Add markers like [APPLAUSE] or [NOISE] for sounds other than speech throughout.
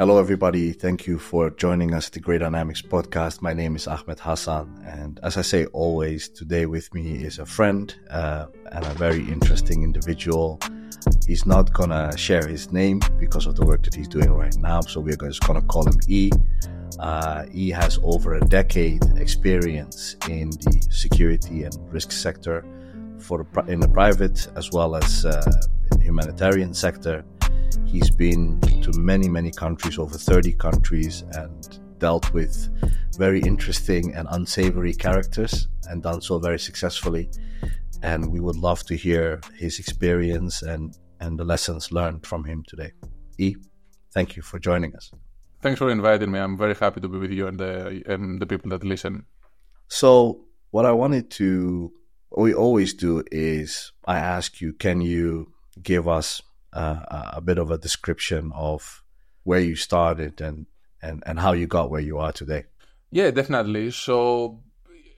Hello, everybody. Thank you for joining us the Grey Dynamics podcast. My name is Ahmed Hassan. And as I say always, today with me is a friend uh, and a very interesting individual. He's not going to share his name because of the work that he's doing right now. So we're just going to call him E. Uh, he has over a decade experience in the security and risk sector for the, in the private as well as uh, in the humanitarian sector. He's been to many, many countries, over 30 countries, and dealt with very interesting and unsavory characters and done so very successfully. And we would love to hear his experience and, and the lessons learned from him today. E, thank you for joining us. Thanks for inviting me. I'm very happy to be with you and the, and the people that listen. So, what I wanted to, what we always do is I ask you, can you give us uh, a bit of a description of where you started and, and, and how you got where you are today. Yeah, definitely. So,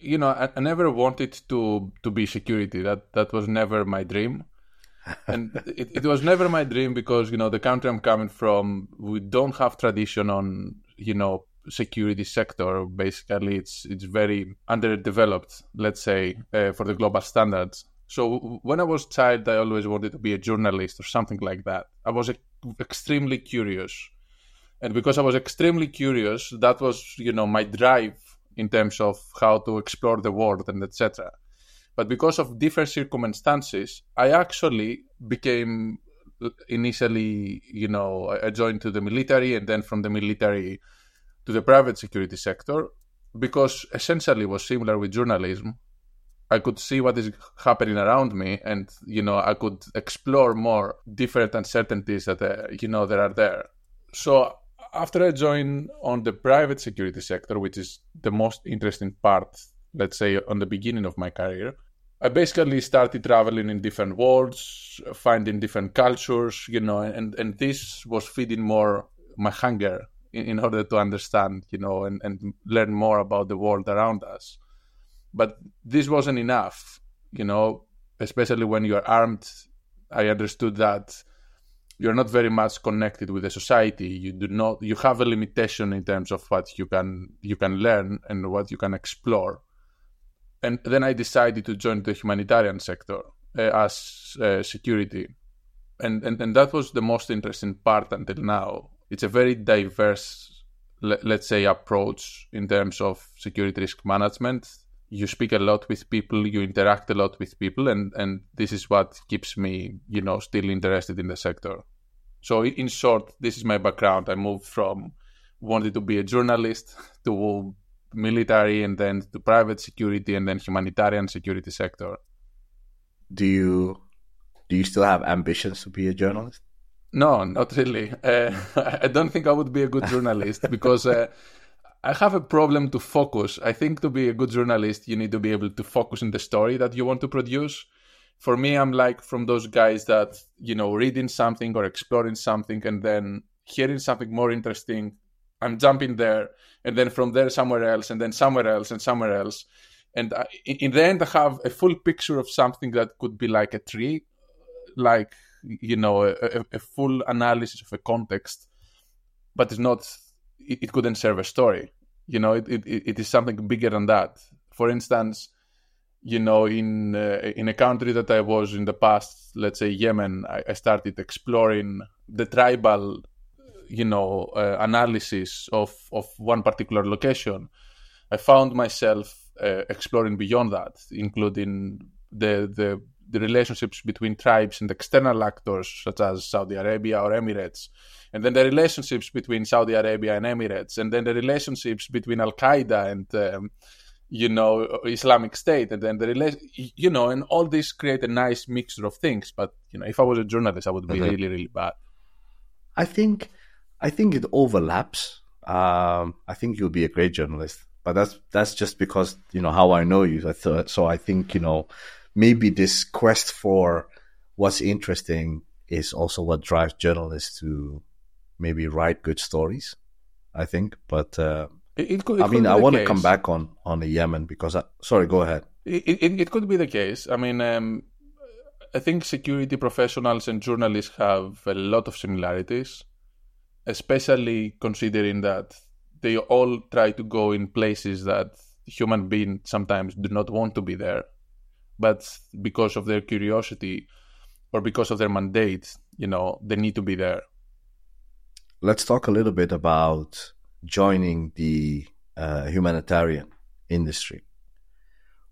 you know, I, I never wanted to to be security. That that was never my dream. [LAUGHS] and it, it was never my dream because you know the country I'm coming from, we don't have tradition on you know security sector. Basically, it's it's very underdeveloped, let's say, uh, for the global standards. So when I was child, I always wanted to be a journalist or something like that. I was extremely curious, and because I was extremely curious, that was you know my drive in terms of how to explore the world and etc. But because of different circumstances, I actually became initially, you know, I joined to the military and then from the military to the private security sector because essentially was similar with journalism I could see what is happening around me, and you know, I could explore more different uncertainties that uh, you know that are there. So after I joined on the private security sector, which is the most interesting part, let's say, on the beginning of my career, I basically started traveling in different worlds, finding different cultures, you know, and, and this was feeding more my hunger in, in order to understand, you know, and, and learn more about the world around us. But this wasn't enough, you know, especially when you're armed. I understood that you're not very much connected with the society. You do not. You have a limitation in terms of what you can you can learn and what you can explore. And then I decided to join the humanitarian sector uh, as uh, security, and, and and that was the most interesting part until now. It's a very diverse, let, let's say, approach in terms of security risk management you speak a lot with people, you interact a lot with people, and and this is what keeps me, you know, still interested in the sector. So in short, this is my background. I moved from wanted to be a journalist [LAUGHS] to military, and then to private security, and then humanitarian security sector. Do you do you still have ambitions to be a journalist? No, not really. Uh, [LAUGHS] I don't think I would be a good journalist because. Uh, I have a problem to focus. I think to be a good journalist, you need to be able to focus in the story that you want to produce. For me, I'm like from those guys that, you know, reading something or exploring something and then hearing something more interesting. I'm jumping there and then from there somewhere else and then somewhere else and somewhere else. And I, in the end, I have a full picture of something that could be like a tree, like, you know, a, a full analysis of a context, but it's not it, it couldn't serve a story. You know, it, it, it is something bigger than that. For instance, you know, in uh, in a country that I was in the past, let's say Yemen, I, I started exploring the tribal, you know, uh, analysis of of one particular location. I found myself uh, exploring beyond that, including the the the relationships between tribes and external actors such as Saudi Arabia or Emirates and then the relationships between Saudi Arabia and Emirates, and then the relationships between Al Qaeda and um, you know Islamic State, and then the relation, you know, and all this create a nice mixture of things. But you know, if I was a journalist, I would be mm-hmm. really, really bad. I think, I think it overlaps. Um, I think you'll be a great journalist, but that's that's just because you know how I know you. So I think you know maybe this quest for what's interesting is also what drives journalists to maybe write good stories. I think, but uh, it, it could, it I mean, I want to come back on on the Yemen because I, sorry, go ahead. It, it, it could be the case. I mean, um, I think security professionals and journalists have a lot of similarities. especially considering that they all try to go in places that human beings sometimes do not want to be there, but because of their curiosity or because of their mandate, you know, they need to be there. Let's talk a little bit about joining the uh, humanitarian industry.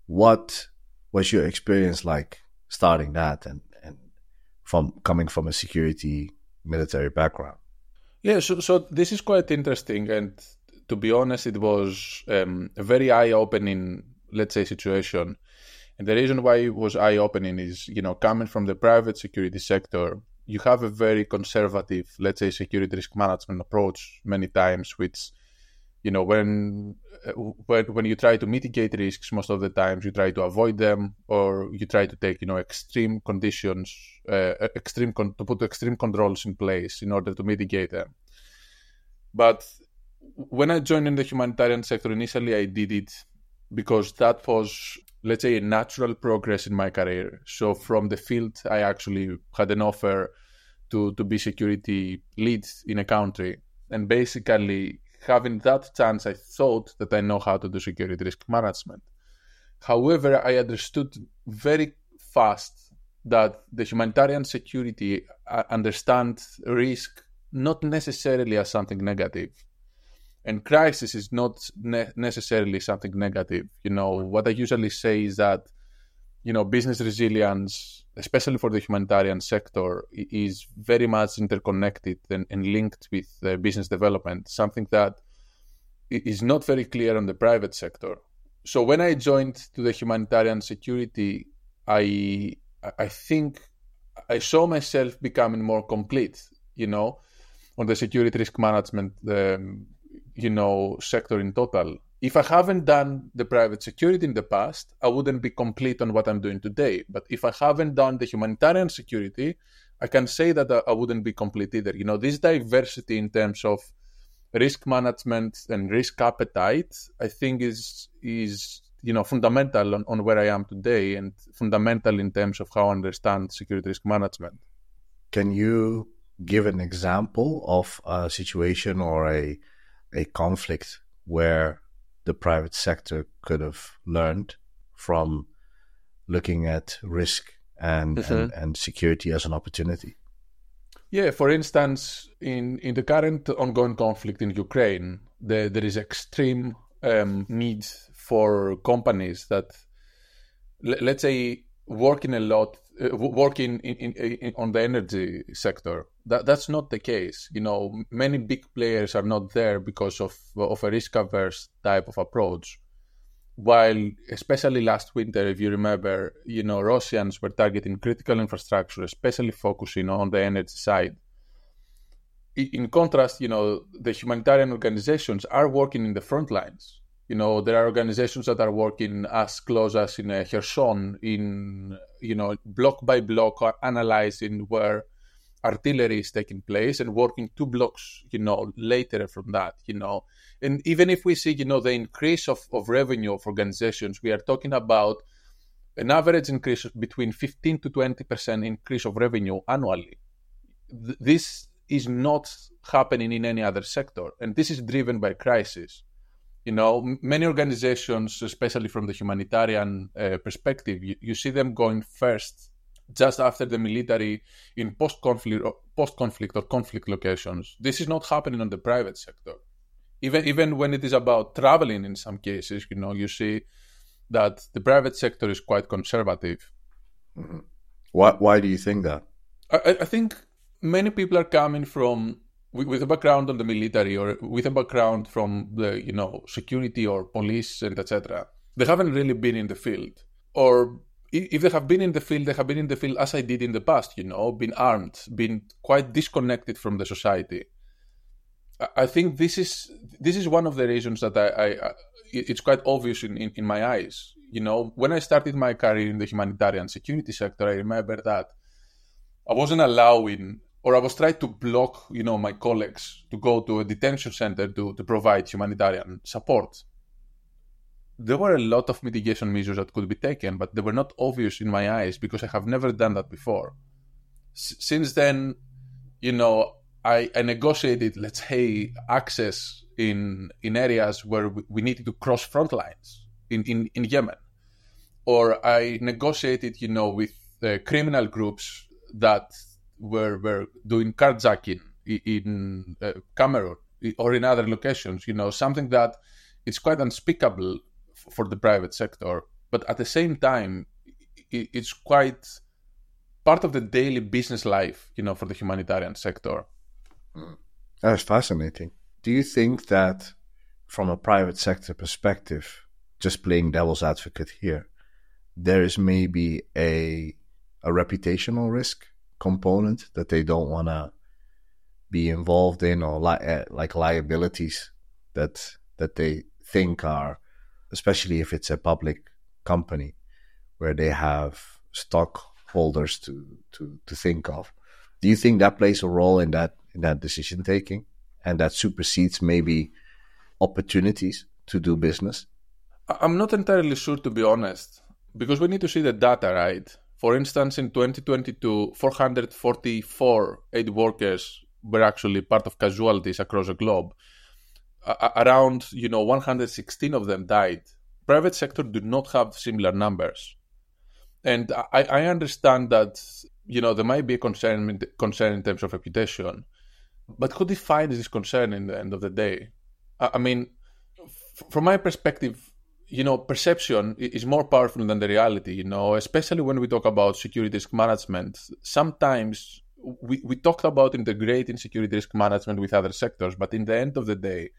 What was your experience like starting that and, and from coming from a security military background? Yeah, so, so this is quite interesting. And to be honest, it was um, a very eye opening, let's say, situation. And the reason why it was eye opening is, you know, coming from the private security sector, you have a very conservative, let's say, security risk management approach many times, which you know when uh, when when you try to mitigate risks most of the times you try to avoid them or you try to take you know extreme conditions uh, extreme con- to put extreme controls in place in order to mitigate them. But when i joined in the humanitarian sector initially i did it because that was let's say a natural progress in my career so from the field i actually had an offer to to be security lead in a country and basically having that chance, I thought that I know how to do security risk management. However, I understood very fast that the humanitarian security uh, understand risk not necessarily as something negative. And crisis is not ne- necessarily something negative. You know, what I usually say is that, you know, business resilience, especially for the humanitarian sector, is very much interconnected and, and linked with uh, business development, something that is not very clear on the private sector. So when I joined to the humanitarian security, I I think I saw myself becoming more complete, you know, on the security risk management, um, you know, sector in total. If I haven't done the private security in the past, I wouldn't be complete on what I'm doing today. But if I haven't done the humanitarian security, I can say that uh, I wouldn't be complete either. You know, this diversity in terms of risk management and risk appetite, I think is is you know fundamental on, on where I am today and fundamental in terms of how I understand security risk management. Can you give an example of a situation or a a conflict where the private sector could have learned from looking at risk and, mm-hmm. and, and security as an opportunity? Yeah, for instance, in, in the current ongoing conflict in Ukraine, the, there is extreme um, need for companies that, let's say, working a lot, uh, working in, in, in, on the energy sector. That that's not the case. You know, many big players are not there because of of a risk averse type of approach. While, especially last winter, if you remember, you know, Russians were targeting critical infrastructure, especially focusing on the energy side. In contrast, you know, the humanitarian organizations are working in the front lines. You know, there are organizations that are working as close as in uh, Kherson, in, you know, block by block, analyzing where artillery is taking place and working two blocks, you know, later from that, you know. And even if we see, you know, the increase of, of revenue of organizations, we are talking about an average increase between 15 to 20% increase of revenue annually. Th- this is not happening in any other sector. And this is driven by crisis. You know, many organizations, especially from the humanitarian uh, perspective, you, you see them going first just after the military in post-conflict or post-conflict or conflict locations. This is not happening on the private sector. Even even when it is about traveling, in some cases, you know, you see that the private sector is quite conservative. Mm-hmm. Why why do you think that? I, I think many people are coming from with a background on the military or with a background from the you know security or police and etc. They haven't really been in the field or if they have been in the field, they have been in the field as I did in the past, you know, been armed, been quite disconnected from the society. I think this is this is one of the reasons that I, I it's quite obvious in, in, in, my eyes. You know, when I started my career in the humanitarian security sector, I remember that I wasn't allowing or I was trying to block, you know, my colleagues to go to a detention center to, to provide humanitarian support there were a lot of mitigation measures that could be taken, but they were not obvious in my eyes because I have never done that before. S- since then, you know, I, I negotiated, let's say, access in in areas where we needed to cross front lines in, in, in Yemen. Or I negotiated, you know, with uh, criminal groups that were, were doing carjacking in, uh, Cameroon or in other locations, you know, something that is quite unspeakable for the private sector. But at the same time, it's quite part of the daily business life, you know, for the humanitarian sector. That's fascinating. Do you think that from a private sector perspective, just playing devil's advocate here, there is maybe a a reputational risk component that they don't want to be involved in or li- uh, like liabilities that that they think are especially if it's a public company where they have stockholders to to to think of. Do you think that plays a role in that in that decision taking and that supersedes maybe opportunities to do business? I'm not entirely sure to be honest because we need to see the data right for instance in 2022 444 aid workers were actually part of casualties across the globe. Around you know 116 of them died. Private sector do not have similar numbers. And I, I understand that you know there might be a concern concern in terms of reputation but who defines this concern in the end of the day? I, I mean f- from my perspective you know perception is more powerful than the reality you know especially when we talk about security risk management sometimes we, we talked about integrating security risk management with other sectors but in the end of the day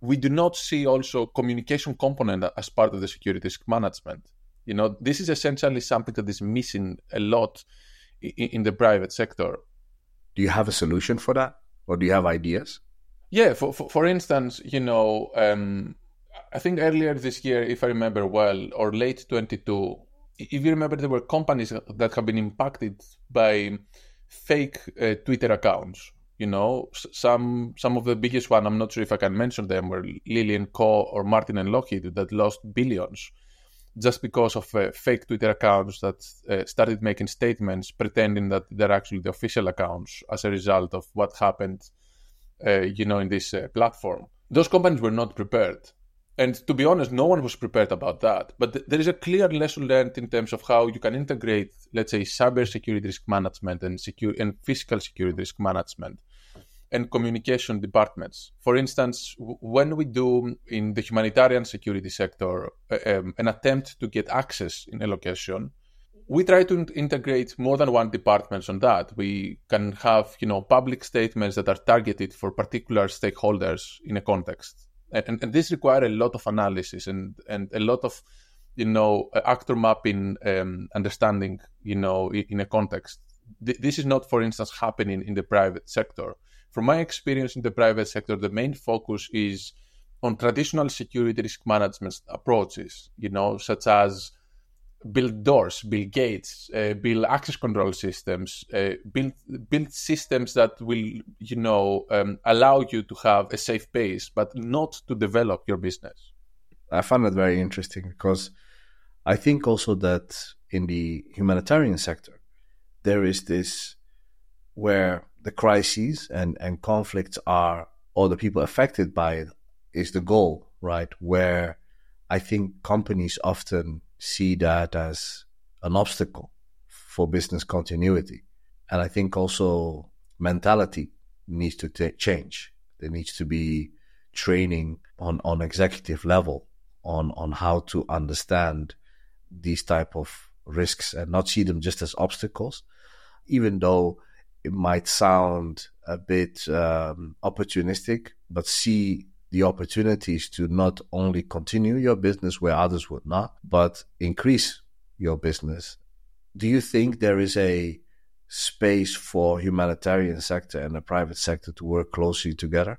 we do not see also communication component as part of the security risk management. You know, this is essentially something that is missing a lot in, in the private sector. Do you have a solution for that, or do you have ideas? Yeah, for for, for instance, you know, um, I think earlier this year, if I remember well, or late 22, if you remember, there were companies that have been impacted by fake uh, Twitter accounts you know, some some of the biggest one, I'm not sure if I can mention them, were Lilly and Co. or Martin and Lockheed that lost billions just because of uh, fake Twitter accounts that uh, started making statements pretending that they're actually the official accounts as a result of what happened, uh, you know, in this uh, platform. Those companies were not prepared. And to be honest, no one was prepared about that. But th- there is a clear lesson learned in terms of how you can integrate, let's say, cyber security risk management and secure and physical security risk management and communication departments. For instance, when we do in the humanitarian security sector uh, um, an attempt to get access in a location, we try to integrate more than one department on that. We can have, you know, public statements that are targeted for particular stakeholders in a context, and, and this require a lot of analysis and and a lot of, you know, actor mapping, um, understanding, you know, in a context. This is not, for instance, happening in the private sector from my experience in the private sector, the main focus is on traditional security risk management approaches, you know, such as build doors, build gates, uh, build access control systems, uh, build build systems that will, you know, um, allow you to have a safe base, but not to develop your business. I found that very interesting because I think also that in the humanitarian sector, there is this where the crises and, and conflicts are, or the people affected by it, is the goal, right? Where I think companies often see that as an obstacle for business continuity. And I think also mentality needs to t- change. There needs to be training on, on executive level on, on how to understand these type of risks and not see them just as obstacles, even though it might sound a bit um, opportunistic, but see the opportunities to not only continue your business where others would not, but increase your business. Do you think there is a space for humanitarian sector and the private sector to work closely together?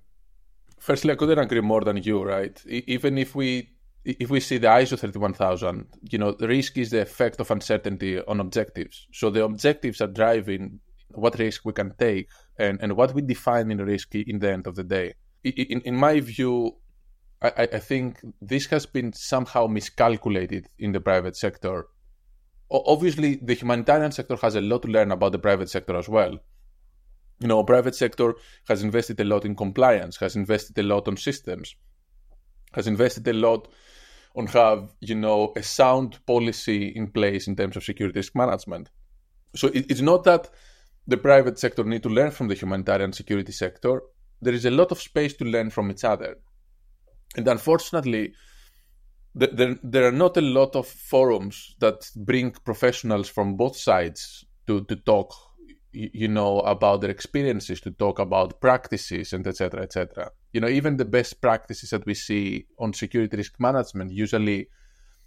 Firstly, I couldn't agree more than you, right? Even if we if we see the ISO 31000, you know, the risk is the effect of uncertainty on objectives. So the objectives are driving what risk we can take and, and what we define in risk in the end of the day. In, in my view, I, I think this has been somehow miscalculated in the private sector. Obviously, the humanitarian sector has a lot to learn about the private sector as well. You know, private sector has invested a lot in compliance, has invested a lot on systems, has invested a lot on have you know a sound policy in place in terms of security risk management. So it, it's not that the private sector need to learn from the humanitarian security sector. There is a lot of space to learn from each other, and unfortunately, there, there are not a lot of forums that bring professionals from both sides to, to talk you know about their experiences to talk about practices and etc etc you know even the best practices that we see on security risk management usually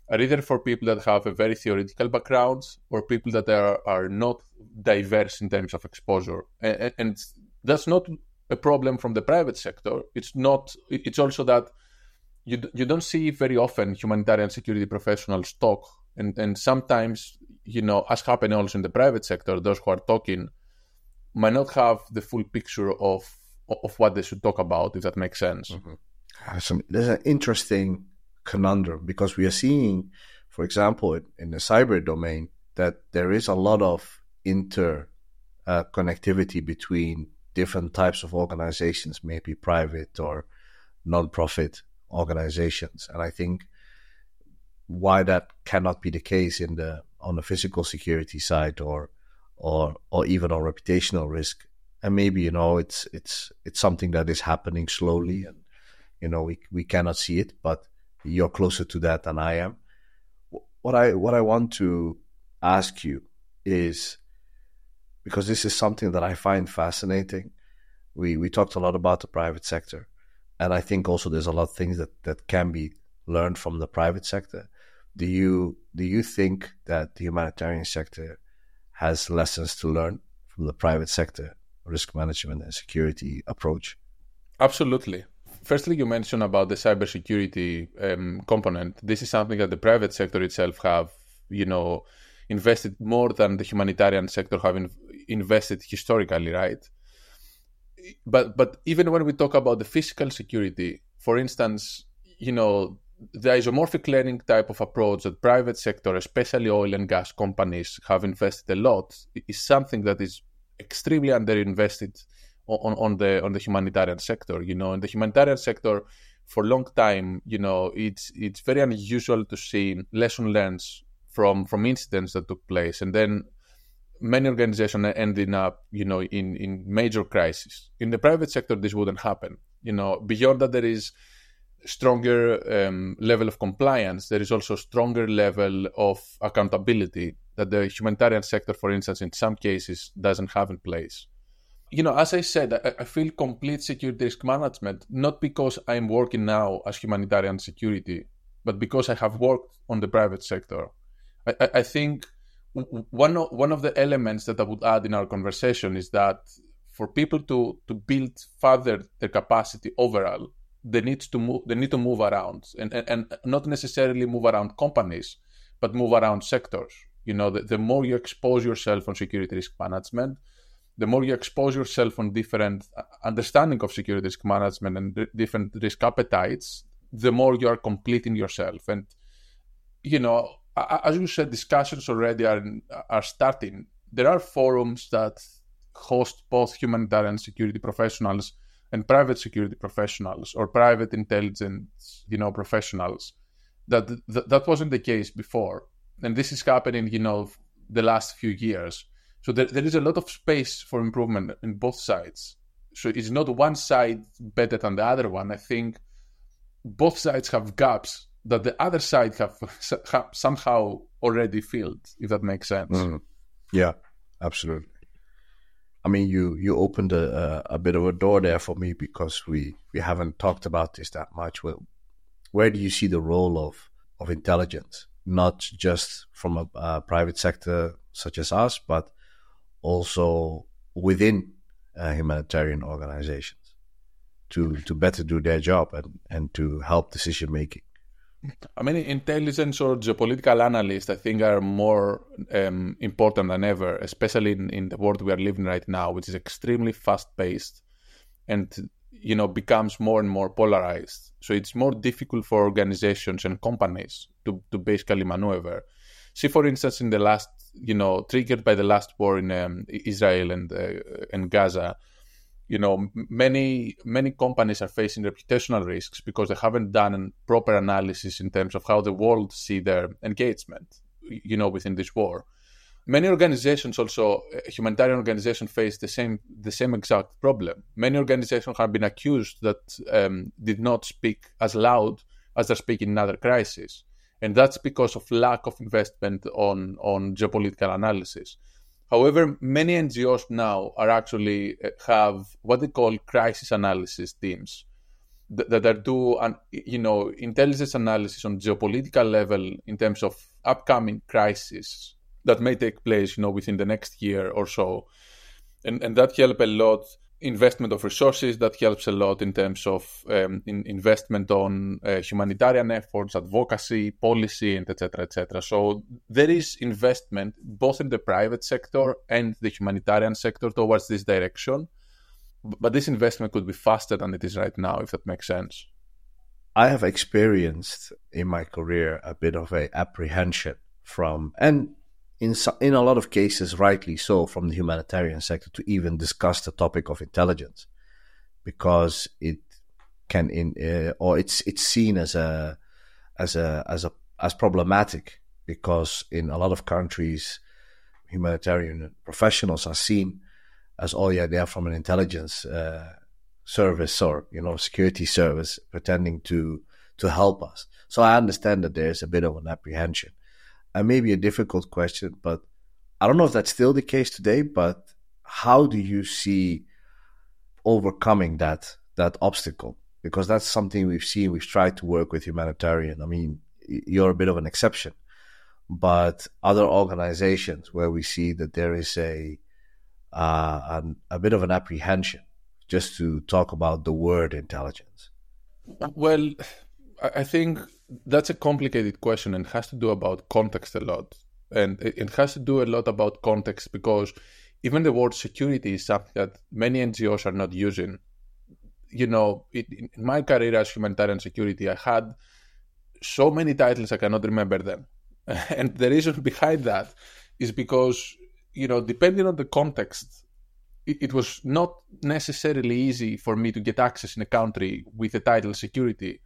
are either for people that have a very theoretical backgrounds or people that are, are not diverse in terms of exposure. And, and that's not a problem from the private sector. It's not it's also that you, you don't see very often humanitarian security professionals talk. And, and sometimes you know as happening also in the private sector those who are talking might not have the full picture of of what they should talk about if that makes sense. Mm-hmm. Some, there's an interesting conundrum because we are seeing for example in the cyber domain that there is a lot of inter uh, connectivity between different types of organizations maybe private or non-profit organizations. And I think why that cannot be the case in the on the physical security side or or or even on reputational risk. And maybe you know it's it's it's something that is happening slowly, and you know we we cannot see it, but you're closer to that than I am. What I what I want to ask you is because this is something that I find fascinating. We we talked a lot about the private sector, and I think also there's a lot of things that, that can be learned from the private sector. Do you do you think that the humanitarian sector has lessons to learn from the private sector risk management and security approach? Absolutely. Firstly, you mentioned about the cybersecurity um, component. This is something that the private sector itself have, you know, invested more than the humanitarian sector have in, invested historically, right? but but even when we talk about the physical security, for instance, you know, the isomorphic learning type of approach that private sector, especially oil and gas companies, have invested a lot is something that is extremely underinvested on, on the on the humanitarian sector. You know, in the humanitarian sector, for a long time, you know, it's it's very unusual to see lesson learned from from incidents that took place, and then many organizations ending up, you know, in, in major crisis. In the private sector, this wouldn't happen. You know, beyond that, there is stronger um, level of compliance. There is also stronger level of accountability that the humanitarian sector, for instance, in some cases, doesn't have in place. You know, as I said, I, I feel complete security risk management not because I'm working now as humanitarian security, but because I have worked on the private sector. I, I think one of, one of the elements that I would add in our conversation is that for people to to build further their capacity overall, they need to move they need to move around and, and, and not necessarily move around companies, but move around sectors. You know, the, the more you expose yourself on security risk management, the more you expose yourself on different uh, understanding of security risk management and different risk appetites, the more you are completing yourself. And you know, as you said, discussions already are are starting. There are forums that host both humanitarian security professionals and private security professionals or private intelligence, you know, professionals. That th- that wasn't the case before, and this is happening, you know, the last few years. So there, there is a lot of space for improvement in both sides. So it's not one side better than the other one. I think both sides have gaps that the other side have, [LAUGHS] have somehow already filled, if that makes sense. Mm. Yeah, absolutely. I mean, you you opened a, a, bit of a door there for me because we we haven't talked about this that much. Well, where do you see the role of of intelligence, not just from a, a private sector such as us, but also within uh, humanitarian organizations to to better do their job and and to help decision making? I mean, intelligence or geopolitical analysts, I think, are more um, important than ever, especially in, in the world we are living right now, which is extremely fast paced and, you know, becomes more and more polarized. So it's more difficult for organizations and companies to, to basically maneuver. See, for instance, in the last you know, triggered by the last war in um, Israel and uh, and Gaza, you know, many many companies are facing reputational risks because they haven't done proper analysis in terms of how the world see their engagement, you know, within this war. Many organizations also, uh, humanitarian organizations, face the same the same exact problem. Many organizations have been accused that um, did not speak as loud as they speak in other crises, and that's because of lack of investment on on geopolitical analysis. However, many NGOs now are actually uh, have what they call crisis analysis teams that, that are do you know intelligence analysis on geopolitical level in terms of upcoming crises that may take place, you know, within the next year or so, and and that help a lot. Investment of resources that helps a lot in terms of um, in investment on uh, humanitarian efforts, advocacy, policy, and etc. etc. So there is investment both in the private sector and the humanitarian sector towards this direction. But this investment could be faster than it is right now, if that makes sense. I have experienced in my career a bit of a apprehension from, and in in a lot of cases, rightly so, from the humanitarian sector to even discuss the topic of intelligence, because it can in uh, or it's it's seen as a as a as a as problematic because in a lot of countries, humanitarian professionals are seen as oh yeah they are from an intelligence uh, service or you know security service pretending to to help us. So I understand that there's a bit of an apprehension and maybe a difficult question, but I don't know if that's still the case today. But how do you see overcoming that that obstacle? Because that's something we've seen. We've tried to work with humanitarian. I mean, you're a bit of an exception, but other organizations where we see that there is a uh, an, a bit of an apprehension just to talk about the word intelligence. Well, I think that's a complicated question and has to do about context a lot. And it has to do a lot about context because even the word security is something that many NGOs are not using. You know, it, in my career as humanitarian security, I had so many titles I cannot remember them. [LAUGHS] and the reason behind that is because, you know, depending on the context, it, it was not necessarily easy for me to get access in a country with the title security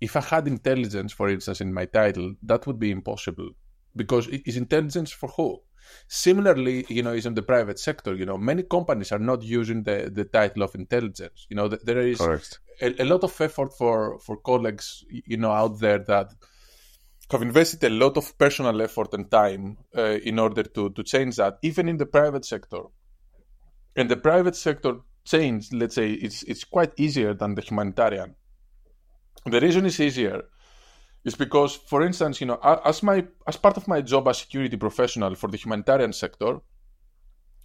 if I had intelligence, for instance, in my title, that would be impossible because it is intelligence for who? Similarly, you know, is in the private sector. You know, many companies are not using the, the title of intelligence. You know, there is a, a, lot of effort for for colleagues, you know, out there that have invested a lot of personal effort and time uh, in order to to change that, even in the private sector. And the private sector change, let's say, it's it's quite easier than the humanitarian the reason is easier is because, for instance, you know, as my as part of my job as security professional for the humanitarian sector,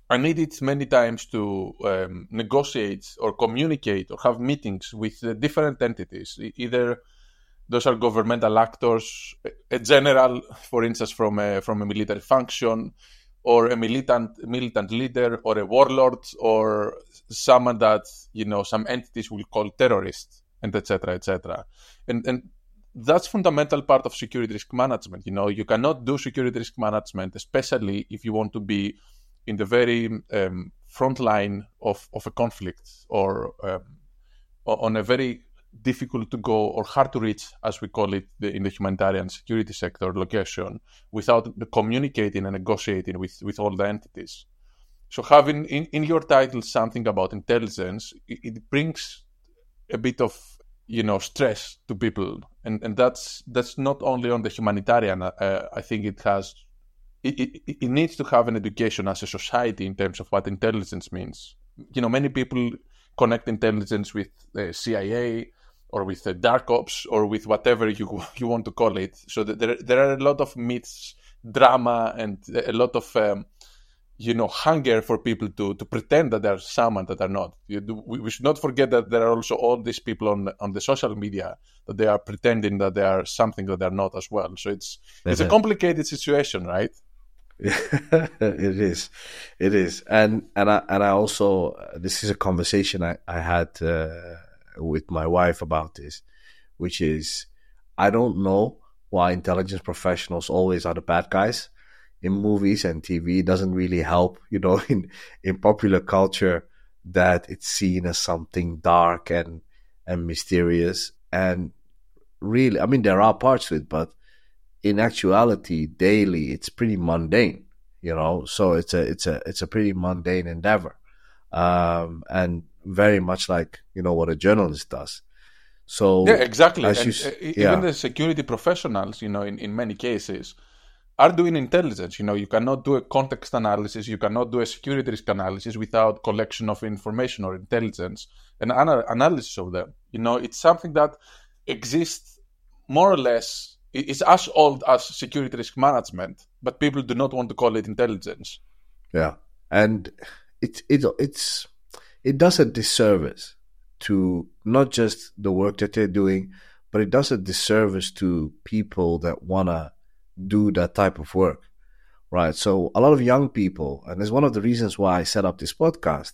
I needed many times to um, negotiate or communicate or have meetings with uh, different entities. Either those are governmental actors, a general, for instance, from a, from a military function, or a militant militant leader, or a warlord, or someone that you know some entities will call terrorists and etc etc and and that's fundamental part of security risk management you know you cannot do security risk management especially if you want to be in the very um, front line of, of a conflict or um, on a very difficult to go or hard to reach, as we call it the, in the humanitarian security sector location, without communicating and negotiating with, with all the entities. So having in, in your title something about intelligence, it, it brings a bit of you know stress to people. And and that's that's not only on the humanitarian uh, i think it has it, it, it, needs to have an education as a society in terms of what intelligence means. You know many people connect intelligence with the cia or with the dark ops or with whatever you you want to call it. So there there are a lot of myths drama and a lot of um, you know hunger for people to to pretend that they're someone that they're not. We, we should not forget that there are also all these people on on the social media that they are pretending that they are something that they're not as well. So it's it's a complicated situation, right? [LAUGHS] it is, it is, and and I and I also this is a conversation I I had uh, with my wife about this, which is I don't know why intelligence professionals always are the bad guys in movies and TV. Doesn't really help, you know, [LAUGHS] in, in popular culture that it's seen as something dark and, and mysterious. And really, I mean, there are parts to it, but in actuality, daily, it's pretty mundane, you know, so it's a, it's a, it's a pretty mundane endeavor. Um, and very much like, you know, what a journalist does. So yeah, exactly. And you, yeah. Even the security professionals, you know, in, in many cases, are doing intelligence. You know, you cannot do a context analysis, you cannot do a security risk analysis without collection of information or intelligence and ana- analysis of them. You know, it's something that exists more or less. It's as old as security risk management, but people do not want to call it intelligence. Yeah, and it it it's it does a disservice to not just the work that they're doing, but it does a disservice to people that wanna do that type of work, right? So a lot of young people, and it's one of the reasons why I set up this podcast,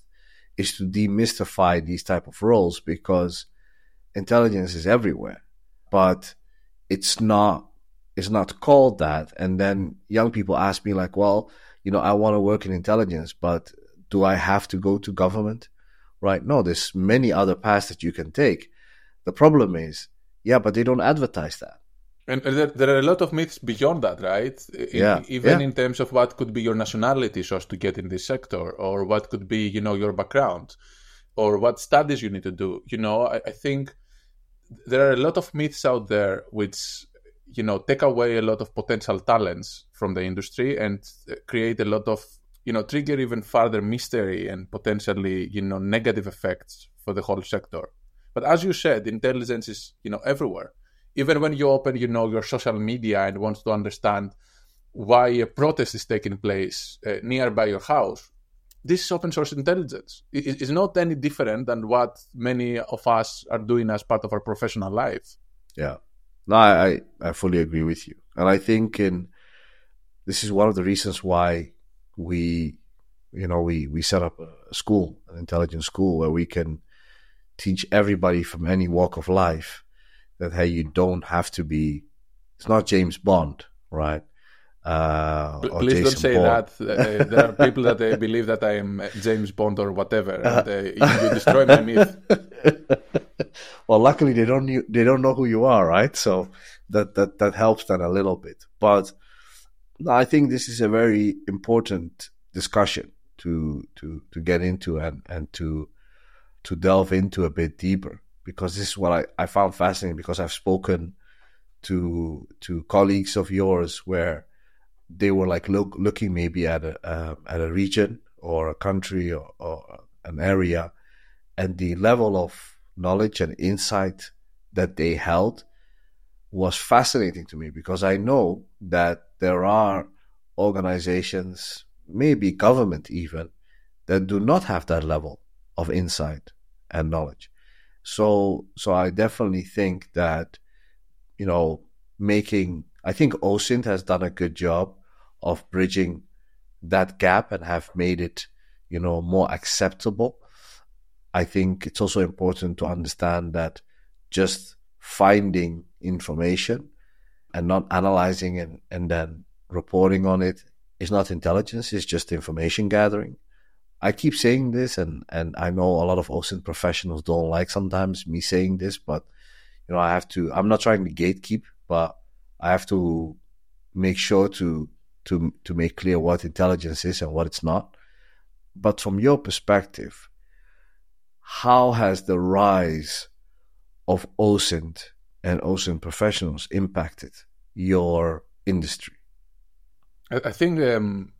is to demystify these type of roles because intelligence is everywhere, but it's not it's not called that. And then young people ask me like, well, you know, I want to work in intelligence, but do I have to go to government? Right? No, there's many other paths that you can take. The problem is, yeah, but they don't advertise that. And there, there, are a lot of myths beyond that, right? In, yeah. Even yeah. in terms of what could be your nationality so as to get in this sector, or what could be, you know, your background, or what studies you need to do. You know, I, I think there are a lot of myths out there which, you know, take away a lot of potential talents from the industry and uh, create a lot of, you know, trigger even further mystery and potentially, you know, negative effects for the whole sector. But as you said, intelligence is, you know, everywhere even when you open, you know, your social media and want to understand why a protest is taking place uh, nearby your house, this is open source intelligence. It, it's not any different than what many of us are doing as part of our professional life. Yeah, no, I I fully agree with you, and I think in this is one of the reasons why we, you know, we we set up a school, an intelligence school, where we can teach everybody from any walk of life that hey, you don't have to be. It's not James Bond, right? Uh, Please Jason don't say Bond. that. Uh, there are people that they believe that I am James Bond or whatever. And, uh, you destroy my myth. [LAUGHS] well, luckily they don't they don't know who you are, right? So that that that helps them a little bit. But I think this is a very important discussion to to to get into and and to to delve into a bit deeper because this is what I, I found fascinating because I've spoken to to colleagues of yours where they were like look, looking maybe at a uh, at a region or a country or, or an area and the level of knowledge and insight that they held was fascinating to me because I know that there are organizations, maybe government even, that do not have that level of insight and knowledge. So, so I definitely think that, you know, making, I think OSINT has done a good job of bridging that gap and have made it, you know, more acceptable. I think it's also important to understand that just finding information and not analyzing it and then reporting on it is not intelligence, it's just information gathering. I keep saying this, and and I know a lot of OSINT professionals don't like sometimes me saying this, but you know I have to. I'm not trying to gatekeep, but I have to make sure to to to make clear what intelligence is and what it's not. But from your perspective, how has the rise of OSINT and OSINT professionals impacted your industry? I think um,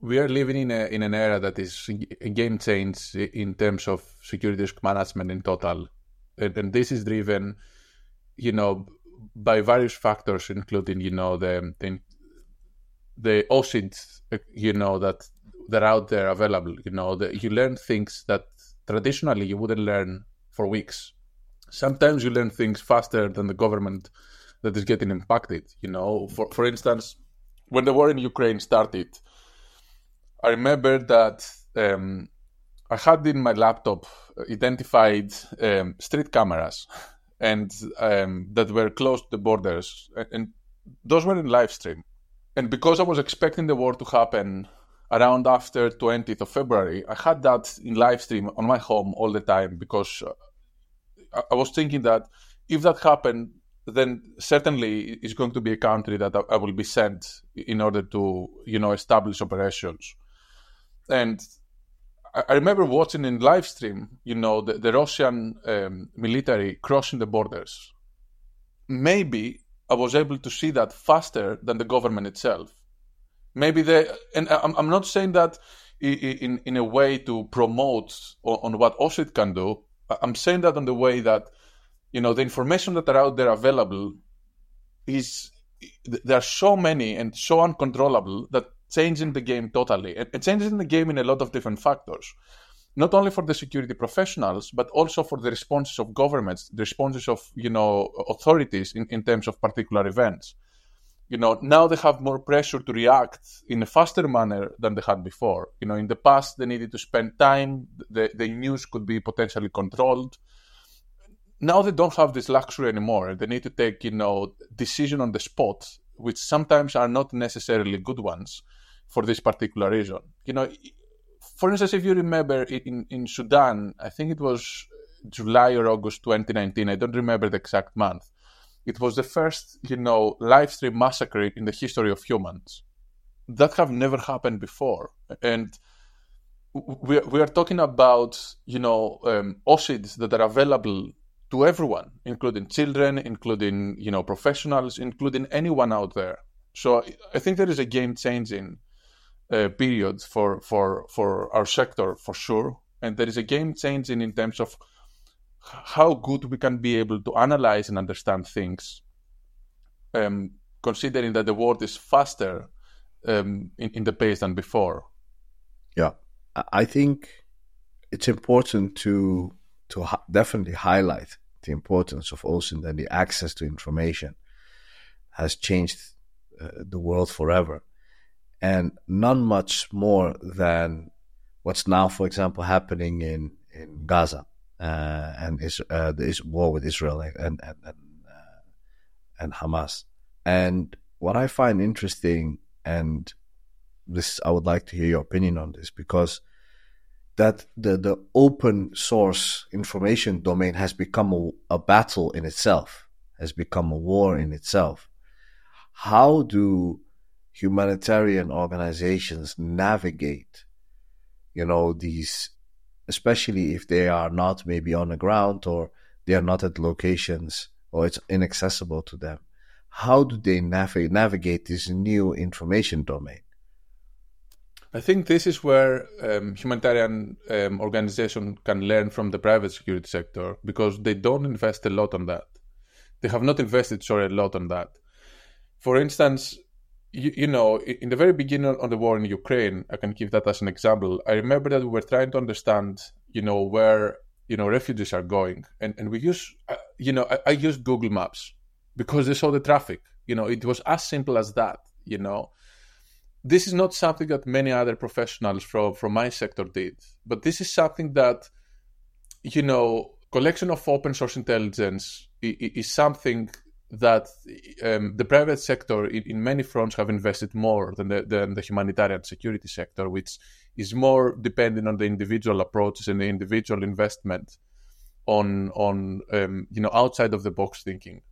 we are living in a in an era that is a game change in terms of security risk management in total, and, and this is driven, you know, by various factors, including you know the the, the OSINTs, uh, you know that that are out there available. You know, that you learn things that traditionally you wouldn't learn for weeks. Sometimes you learn things faster than the government that is getting impacted. You know, for for instance, when the war in Ukraine started I remember that um, I had in my laptop identified um, street cameras [LAUGHS] and um, that were close to the borders, and those were in live stream. and because I was expecting the war to happen around after 20th of February, I had that in live stream on my home all the time because uh, I was thinking that if that happened, then certainly it's going to be a country that I will be sent in order to, you know, establish operations. And I remember watching in live stream, you know, the, the Russian um, military crossing the borders. Maybe I was able to see that faster than the government itself. Maybe they, and I'm, I'm not saying that in, in a way to promote on, on what OSINT can do. I'm saying that on the way that, you know, the information that are out there available is, there are so many and so uncontrollable that changing the game totally. And changing the game in a lot of different factors. Not only for the security professionals, but also for the responses of governments, the responses of you know authorities in, in terms of particular events. You know, now they have more pressure to react in a faster manner than they had before. You know, in the past they needed to spend time, the, the news could be potentially controlled. Now they don't have this luxury anymore. They need to take, you know, decision on the spot, which sometimes are not necessarily good ones for this particular reason. You know, for instance, if you remember in, in Sudan, I think it was July or August 2019, I don't remember the exact month. It was the first, you know, live stream massacre in the history of humans. That have never happened before. And we, we are talking about, you know, um, OSINTs that are available to everyone, including children, including, you know, professionals, including anyone out there. So I think there is a game changing uh, period for, for, for our sector for sure. And there is a game changing in terms of how good we can be able to analyze and understand things, um, considering that the world is faster um, in, in the pace than before. Yeah, I think it's important to to definitely highlight the importance of OSINT and the access to information has changed uh, the world forever and none much more than what's now, for example, happening in in Gaza uh, and is, uh, the war with Israel and and and, uh, and Hamas. And what I find interesting, and this I would like to hear your opinion on this because that the the open source information domain has become a, a battle in itself, has become a war in itself. How do humanitarian organizations navigate, you know, these, especially if they are not maybe on the ground or they are not at locations or it's inaccessible to them. How do they nav- navigate this new information domain? I think this is where um, humanitarian um, organizations can learn from the private security sector because they don't invest a lot on that. They have not invested, sorry, a lot on that. For instance, you, you, know, in the very beginning of the war in Ukraine, I can give that as an example. I remember that we were trying to understand, you know, where you know refugees are going, and and we use, uh, you know, I, I used Google Maps because they saw the traffic. You know, it was as simple as that. You know, this is not something that many other professionals from from my sector did, but this is something that, you know, collection of open source intelligence is, is something that um, the private sector in, in, many fronts have invested more than the, than the humanitarian security sector, which is more dependent on the individual approaches and the individual investment on on um, you know outside of the box thinking.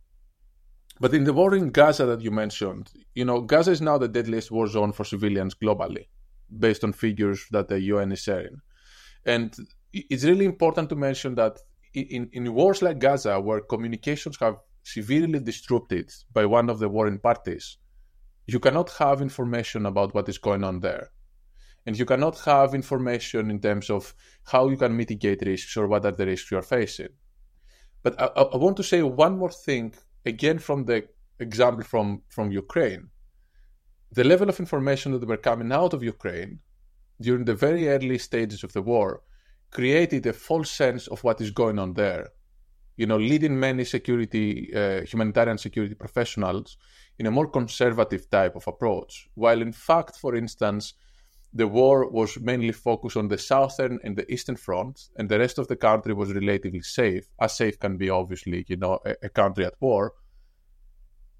But in the war in Gaza that you mentioned, you know Gaza is now the deadliest war zone for civilians globally, based on figures that the UN is sharing, and it's really important to mention that in, in wars like Gaza, where communications have severely disrupted by one of the warring parties, you cannot have information about what is going on there. And you cannot have information in terms of how you can mitigate risks or what are the risks you are facing. But I, I want to say one more thing, again, from the example from, from Ukraine. The level of information that were coming out of Ukraine during the very early stages of the war created a false sense of what is going on there you know, leading many security, uh, humanitarian security professionals in a more conservative type of approach. While in fact, for instance, the war was mainly focused on the southern and the eastern front, and the rest of the country was relatively safe, as safe can be, obviously, you know, a, a country at war.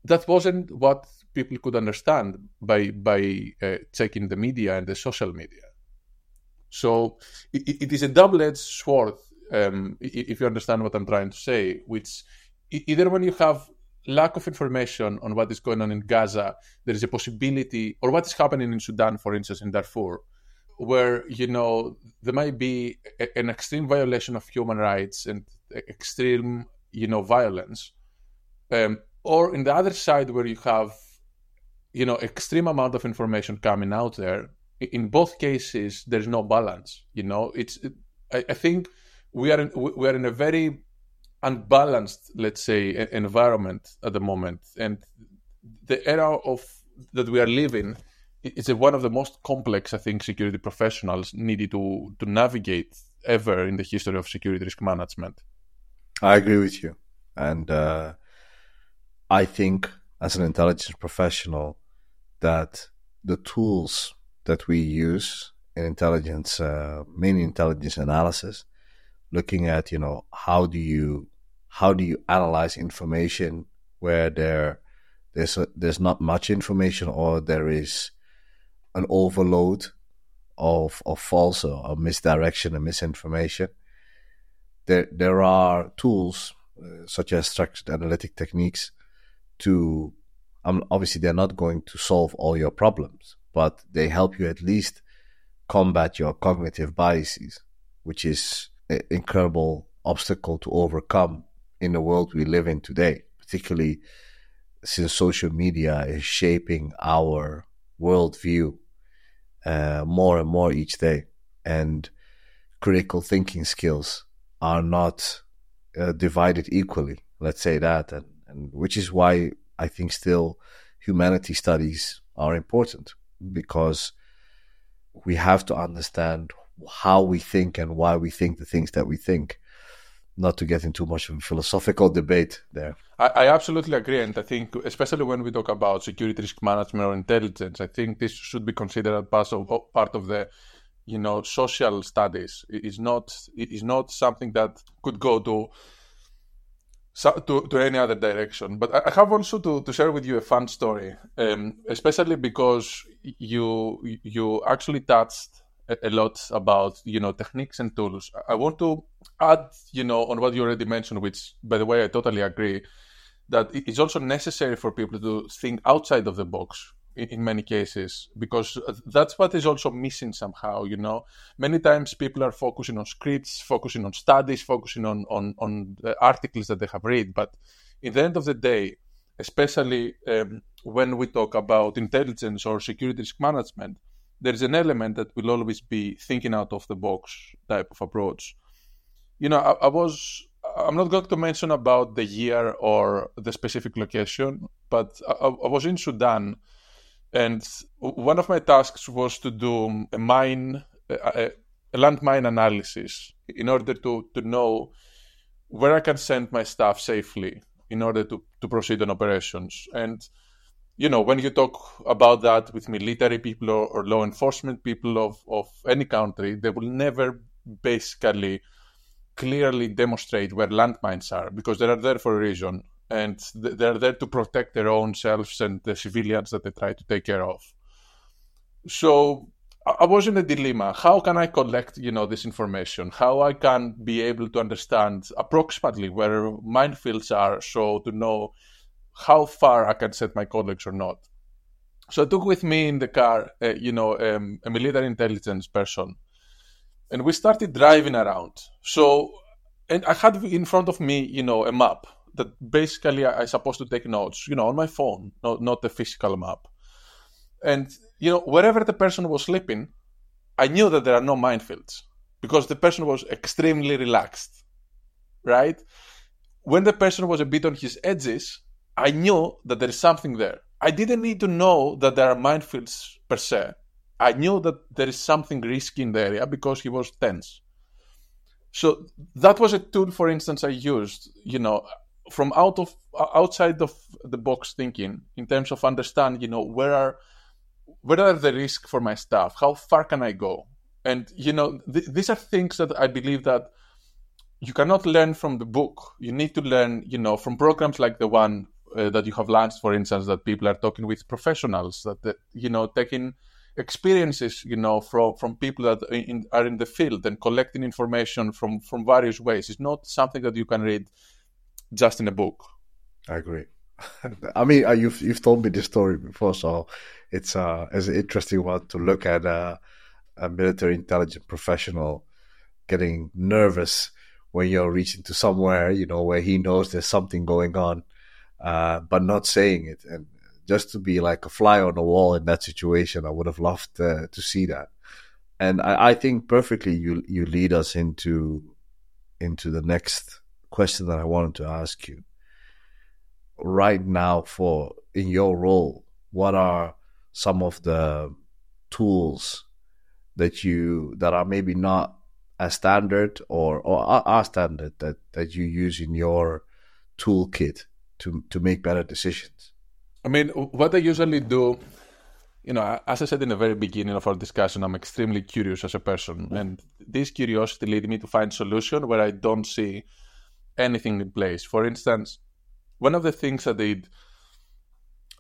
that wasn't what people could understand by by uh, checking the media and the social media. So it, it is a double-edged sword, um, if you understand what I'm trying to say. Which either when you have lack of information on what is going on in Gaza, there is a possibility, or what is happening in Sudan, for instance, in Darfur, where you know there might be a, an extreme violation of human rights and extreme, you know, violence, um, or in the other side where you have, you know, extreme amount of information coming out there. In both cases, there's no balance. You know, it's. It, I, I think we are in, we are in a very unbalanced, let's say, environment at the moment, and the era of that we are living is one of the most complex, I think, security professionals needed to to navigate ever in the history of security risk management. I agree with you, and uh, I think as an intelligence professional that the tools that we use in intelligence, uh, mainly intelligence analysis, looking at you know how do you how do you analyze information where there there's a, there's not much information or there is an overload of of false or misdirection and misinformation. There there are tools uh, such as structured analytic techniques to um, obviously they're not going to solve all your problems, but they help you at least combat your cognitive biases, which is incredible obstacle to overcome in the world we live in today, particularly since social media is shaping our worldview uh, more and more each day. And critical thinking skills are not uh, divided equally, let's say that. And, and which is why I think still humanity studies are important because we have to understand how we think and why we think the things that we think not to get into much of a philosophical debate there. I, I, absolutely agree, and I think especially when we talk about security risk management or intelligence, I think this should be considered part of part of the you know social studies. It is not it is not something that could go to. To, to any other direction, but I have also to, to share with you a fun story, um, especially because you you actually touched a lot about you know techniques and tools. I want to add you know on what you already mentioned, which by the way I totally agree that it's also necessary for people to think outside of the box in, in many cases because that's what is also missing somehow. You know, many times people are focusing on scripts, focusing on studies, focusing on on on the articles that they have read, but in the end of the day, especially um, when we talk about intelligence or security risk management there's an element that will always be thinking out of the box type of approach. You know, I, I was I'm not going to mention about the year or the specific location, but I, I, was in Sudan, and one of my tasks was to do a mine, a, a landmine analysis in order to, to know where I can send my staff safely in order to, to proceed on operations. And you know, when you talk about that with military people or, or, law enforcement people of, of any country, they will never basically clearly demonstrate where landmines are because they are there for a reason and they're there to protect their own selves and the civilians that they try to take care of. So I was in a dilemma. How can I collect, you know, this information? How I can be able to understand approximately where minefields are, so to know how far I can set my colleagues or not. So I took with me in the car, uh, you know, um, a military intelligence person, and we started driving around. So, and I had in front of me, you know, a map that basically I, I supposed to take notes, you know, on my phone, not not a physical map. And you know, wherever the person was sleeping, I knew that there are no minefields because the person was extremely relaxed, right? When the person was a bit on his edges, I knew that there is something there. I didn't need to know that there are minefields per se. I knew that there is something risky in the area because he was tense. So that was a tool, for instance, I used, you know, from out of outside of the box thinking in terms of understand, you know, where are where are the risks for my staff? How far can I go? And you know, th- these are things that I believe that you cannot learn from the book. You need to learn, you know, from programs like the one uh, that you have launched, for instance, that people are talking with professionals, that, you know, taking experiences, you know, from from people that in, are in the field and collecting information from from various ways. It's not something that you can read just in a book. I agree. [LAUGHS] I mean, uh, you've you've told me this story before, so it's uh, it's an interesting one to look at uh, a military intelligence professional getting nervous when you're reaching to somewhere, you know, where he knows there's something going on, uh, but not saying it. And just to be like a fly on the wall in that situation, I would have loved uh, to see that. And I, I, think perfectly you you lead us into into the next question that I wanted to ask you. Right now, for in your role, what are some of the tools that you that are maybe not as standard or or are standard that that you use in your toolkit to to make better decisions? I mean, what I usually do, you know, as I said in the very beginning of our discussion, I'm extremely curious as a person, and this curiosity leads me to find solution where I don't see anything in place. For instance, one of the things I did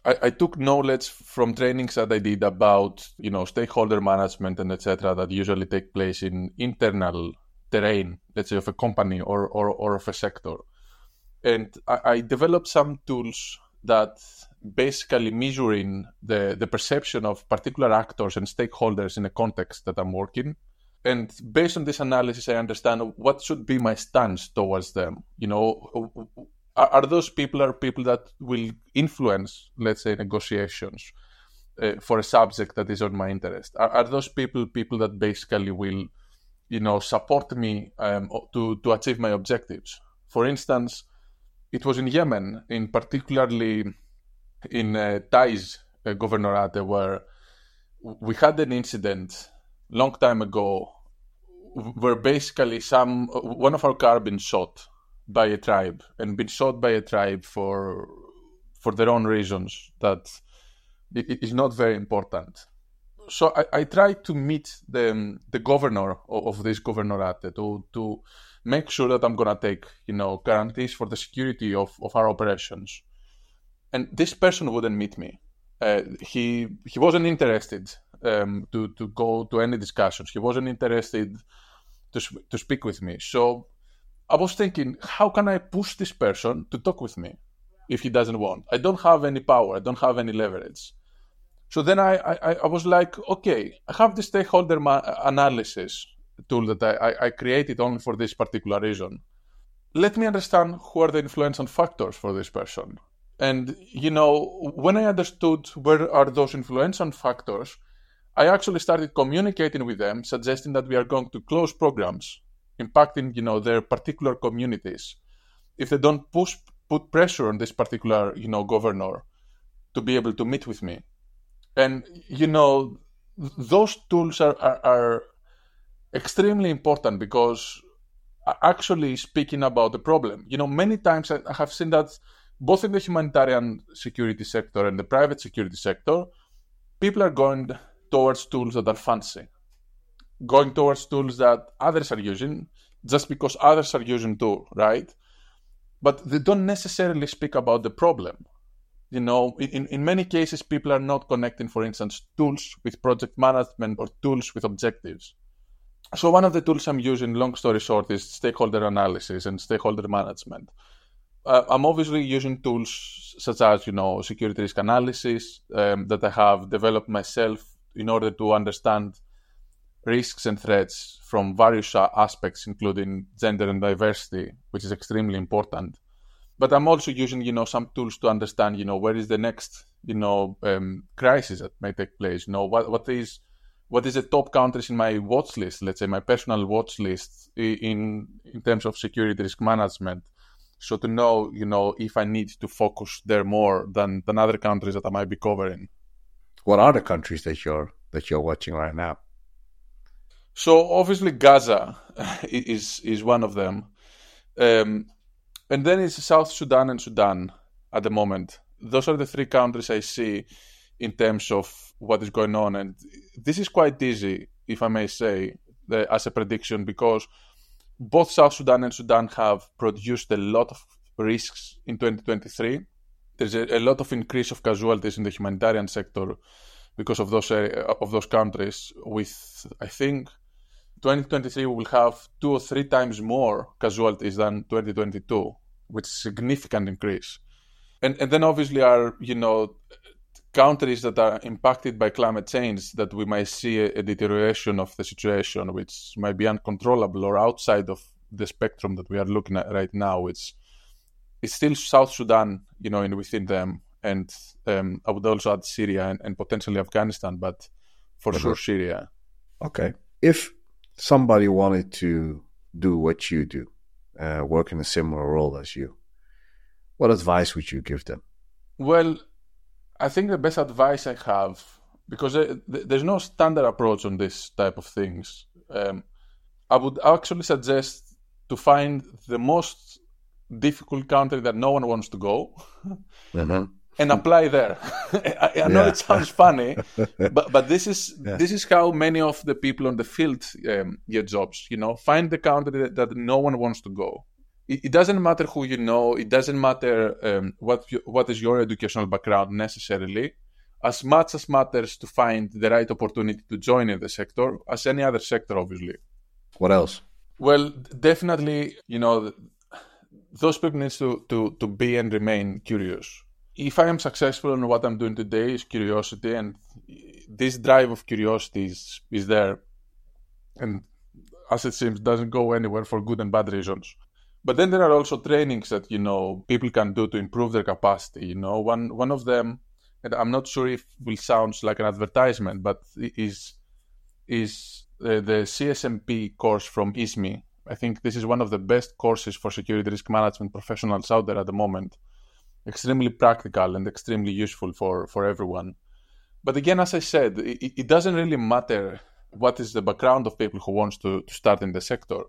I, I, took knowledge from trainings that I did about, you know, stakeholder management and etc. that usually take place in internal terrain, let's say of a company or or, or of a sector. And I, I developed some tools that basically measuring the, the perception of particular actors and stakeholders in a context that I'm working. And based on this analysis, I understand what should be my stance towards them. You know, are, are those people are people that will influence, let's say, negotiations uh, for a subject that is on my interest? Are, are, those people people that basically will, you know, support me um, to to achieve my objectives? For instance, it was in Yemen, in particularly in uh, Taiz uh, governorate, where we had an incident long time ago where basically some one of our car been shot by a tribe and been shot by a tribe for for their own reasons that it is not very important. So I, I try to meet the the governor of, this governorate to to make sure that I'm gonna take you know guarantees for the security of, of our operations. And this person wouldn't meet me. Uh, he he wasn't interested um, to to go to any discussions. He wasn't interested to to speak with me. So I was thinking, how can I push this person to talk with me if he doesn't want? I don't have any power. I don't have any leverage. So then I, I, I was like, okay, I have the stakeholder ma- analysis tool that I, I created only for this particular reason. Let me understand who are the influential factors for this person. And, you know, when I understood where are those influential factors, I actually started communicating with them, suggesting that we are going to close programs impacting you know their particular communities if they don't push put pressure on this particular you know governor to be able to meet with me and you know those tools are, are, are extremely important because actually speaking about the problem you know many times i have seen that both in the humanitarian security sector and the private security sector people are going towards tools that are fancy going towards tools that others are using just because others are using too, right? But they don't necessarily speak about the problem. You know, in, in many cases, people are not connecting, for instance, tools with project management or tools with objectives. So one of the tools I'm using, long story short, is stakeholder analysis and stakeholder management. Uh, I'm obviously using tools such as, you know, security risk analysis um, that I have developed myself in order to understand risks and threats from various aspects, including gender and diversity, which is extremely important. But I'm also using, you know, some tools to understand, you know, where is the next, you know, um, crisis that may take place. You know, what what is what is the top countries in my watch list? Let's say my personal watch list in in terms of security risk management. So to know, you know, if I need to focus there more than than other countries that I might be covering. What are the countries that you're that you're watching right now? So obviously Gaza [LAUGHS] is is one of them, um, and then it's South Sudan and Sudan at the moment. Those are the three countries I see in terms of what is going on, and this is quite easy, if I may say, the, as a prediction, because both South Sudan and Sudan have produced a lot of risks in 2023, there's a, a, lot of increase of casualties in the humanitarian sector because of those uh, of those countries. With I think 2023 we will have two or three times more casualties than 2022, which is a significant increase. And and then obviously are you know countries that are impacted by climate change that we might see a, a deterioration of the situation, which might be uncontrollable or outside of the spectrum that we are looking at right now, which is still South Sudan, you know, and within them, and um, I would also add Syria and, and potentially Afghanistan, but for mm-hmm. sure Syria. Okay, if somebody wanted to do what you do, uh, work in a similar role as you, what advice would you give them? Well, I think the best advice I have, because there's no standard approach on this type of things, um, I would actually suggest to find the most difficult country that no one wants to go mm-hmm. [LAUGHS] and apply there. [LAUGHS] I, I, know yeah. it sounds funny, [LAUGHS] but but this is yeah. this is how many of the people on the field um, get jobs. You know, find the country that, that no one wants to go it, doesn't matter who you know. It doesn't matter um, what you, what is your educational background necessarily. As much as matters to find the right opportunity to join in the sector, as any other sector, obviously. What else? Well, definitely, you know, those people need to, to, to be and remain curious. If I am successful in what I'm doing today is curiosity, and this drive of curiosity is, is there, and as it seems, doesn't go anywhere for good and bad reasons. But then there are also trainings that you know people can do to improve their capacity. You know, one one of them, and I'm not sure if will sounds like an advertisement, but is is uh, the CSMP course from ISMI. I think this is one of the best courses for security risk management professionals out there at the moment. Extremely practical and extremely useful for for everyone. But again, as I said, it, it doesn't really matter what is the background of people who wants to, to start in the sector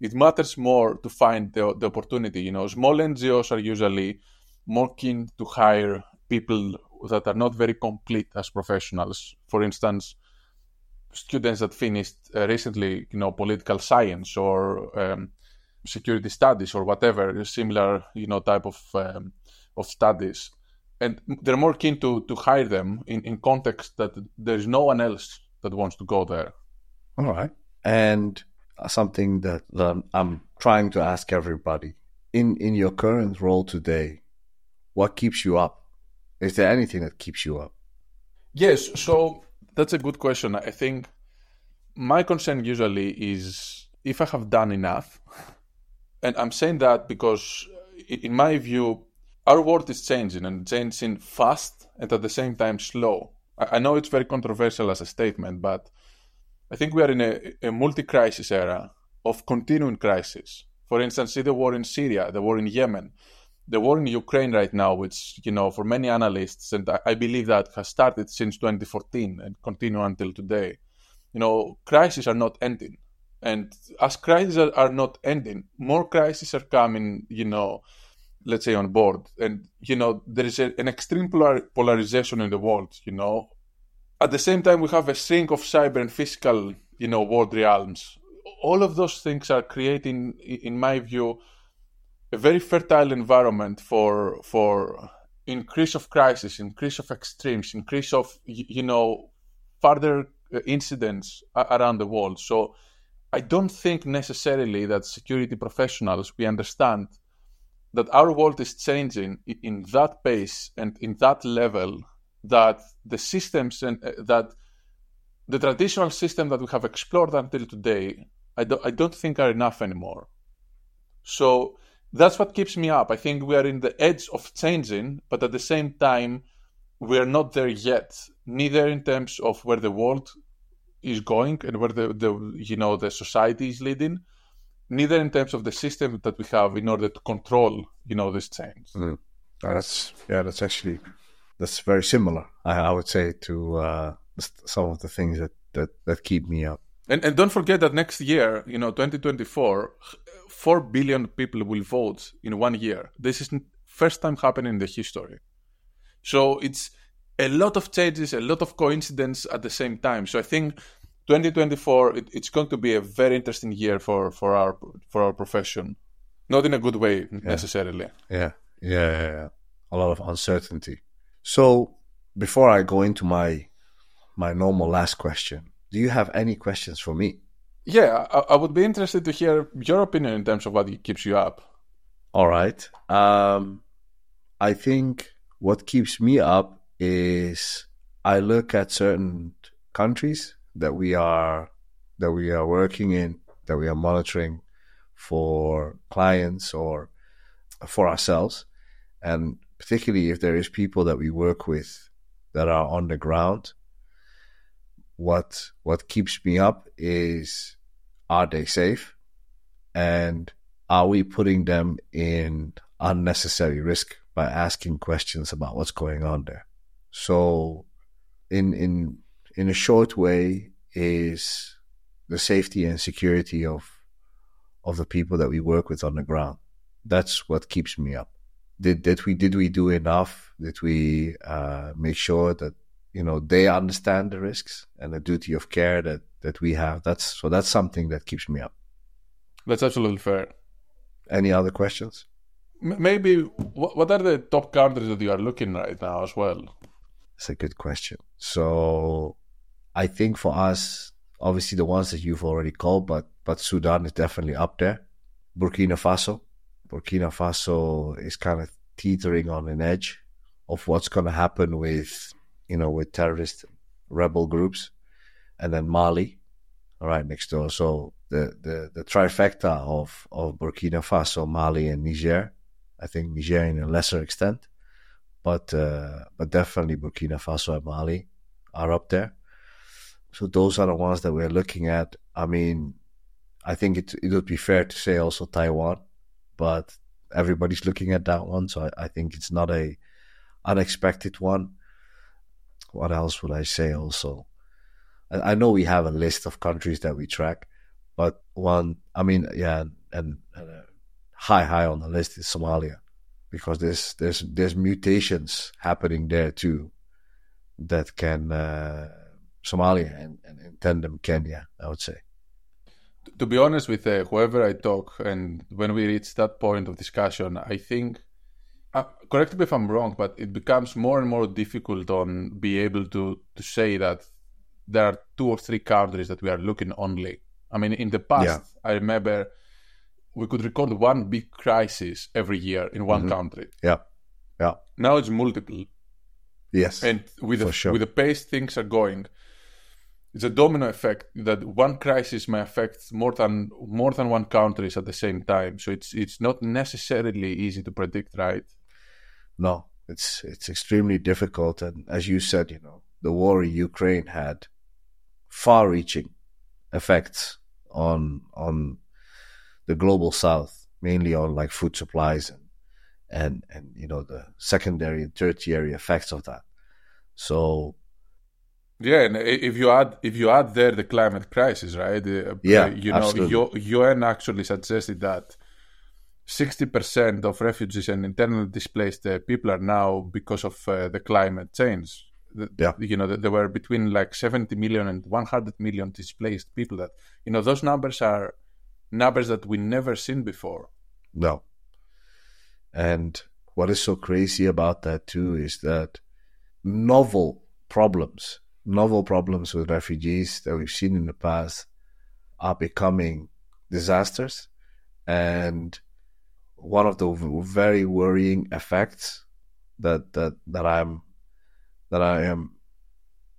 it matters more to find the, the opportunity. You know, small NGOs are usually more keen to hire people that are not very complete as professionals. For instance, students that finished uh, recently, you know, political science or um, security studies or whatever similar, you know, type of um, of studies, and they're more keen to to hire them in in context that there is no one else that wants to go there. All right, and something that, that I'm trying to ask everybody. In in your current role today, what keeps you up? Is there anything that keeps you up? Yes, so that's a good question. I think my concern usually is if I have done enough. [LAUGHS] And I'm saying that because, in my view, our world is changing and changing fast and at the same time slow. I know it's very controversial as a statement, but I think we are in a, a multi crisis era of continuing crisis. For instance, see the war in Syria, the war in Yemen, the war in Ukraine right now, which, you know, for many analysts, and I, I believe that has started since 2014 and continue until today, you know, crises are not ending. And as crises are, are not ending, more crises are coming, you know, let's say on board. And, you know, there is a, an extreme polar, polarization in the world, you know, at the same time, we have a sync of cyber and physical, you know, world realms. All of those things are creating, in my view, a very fertile environment for for increase of crisis, increase of extremes, increase of you know further uh, incidents around the world. So I don't think necessarily that security professionals we understand that our world is changing in that pace and in that level that the systems and uh, that the traditional system that we have explored until today, I, do, I don't think are enough anymore. So that's what keeps me up. I think we are in the edge of changing, but at the same time, we are not there yet. Neither in terms of where the world is going and where the, the you know the society is leading, neither in terms of the system that we have in order to control you know this change. Mm. That's yeah, that's actually that's very similar, I, I would say, to uh, some of the things that, that, that keep me up. And, and don't forget that next year, you know, 2024, 4 billion people will vote in one year. This is first time happening in the history. So it's a lot of changes, a lot of coincidence at the same time. So I think 2024 it, it's going to be a very interesting year for, for our for our profession. Not in a good way necessarily. Yeah. Yeah, yeah, yeah. a lot of uncertainty. So before I go into my my normal last question, do you have any questions for me? Yeah, I, I would be interested to hear your opinion in terms of what keeps you up. All right. Um, I think what keeps me up is I look at certain countries that we are that we are working in, that we are monitoring for clients or for ourselves, and particularly if there is people that we work with that are on the ground. What what keeps me up is are they safe, and are we putting them in unnecessary risk by asking questions about what's going on there? So, in in in a short way, is the safety and security of of the people that we work with on the ground. That's what keeps me up. Did did we did we do enough? Did we uh, make sure that you know they understand the risks and the duty of care that that we have? That's so that's something that keeps me up. That's absolutely fair. Any other questions? Maybe what, are the top countries that you are looking right now as well? That's a good question. So I think for us, obviously the ones that you've already called, but but Sudan is definitely up there. Burkina Faso. Burkina Faso is kind of teetering on an edge of what's going to happen with, you know, with terrorist rebel groups. And then Mali, all right, next door. So the, the, the trifecta of, of Burkina Faso, Mali, and Niger. I think Niger in a lesser extent, but uh, but definitely Burkina Faso and Mali are up there. So those are the ones that we're looking at. I mean, I think it it would be fair to say also Taiwan, but everybody's looking at that one, so I, I think it's not a unexpected one. What else would I say? Also, I, I know we have a list of countries that we track, but one, I mean, yeah, and, and uh, high, high on the list is Somalia, because there's there's there's mutations happening there too, that can uh, Somalia and, and in tandem Kenya, I would say. To be honest with uh, whoever I talk, and when we reach that point of discussion, I think, uh, correct me if I'm wrong, but it becomes more and more difficult on be able to to say that there are two or three countries that we are looking only I mean, in the past, yeah. I remember we could record one big crisis every year in one mm-hmm. country. Yeah, yeah. Now it's multiple. Yes, and with the, sure. with the pace things are going, it's a domino effect that one crisis may affect more than more than one countries at the same time. So it's it's not necessarily easy to predict, right? No, it's it's extremely difficult, and as you said, you know, the war in Ukraine had far-reaching effects on on the global south, mainly on like food supplies and and and you know the secondary and tertiary effects of that. So yeah, and if you add if you add there the climate crisis, right? Uh, yeah, you know, absolutely. UN actually suggested that sixty percent of refugees and internally displaced uh, people are now because of uh, the climate change yeah. you know there were between like 70 million and 100 million displaced people that you know those numbers are numbers that we never seen before no and what is so crazy about that too is that novel problems novel problems with refugees that we've seen in the past are becoming disasters and one of the very worrying effects that that that I'm that I am,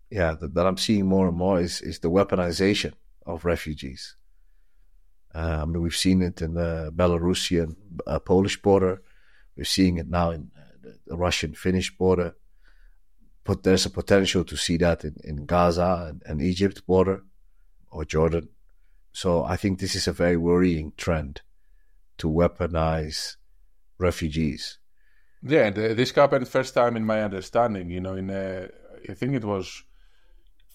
yeah, that, that I'm seeing more and more is is the weaponization of refugees. Uh, I mean, we've seen it in the Belarusian uh, Polish border. We're seeing it now in uh, the Russian Finnish border. But there's a potential to see that in, in Gaza and, and Egypt border or Jordan. So I think this is a very worrying trend to weaponize refugees. Yeah, and uh, this happened first time in my understanding. You know, in uh, I think it was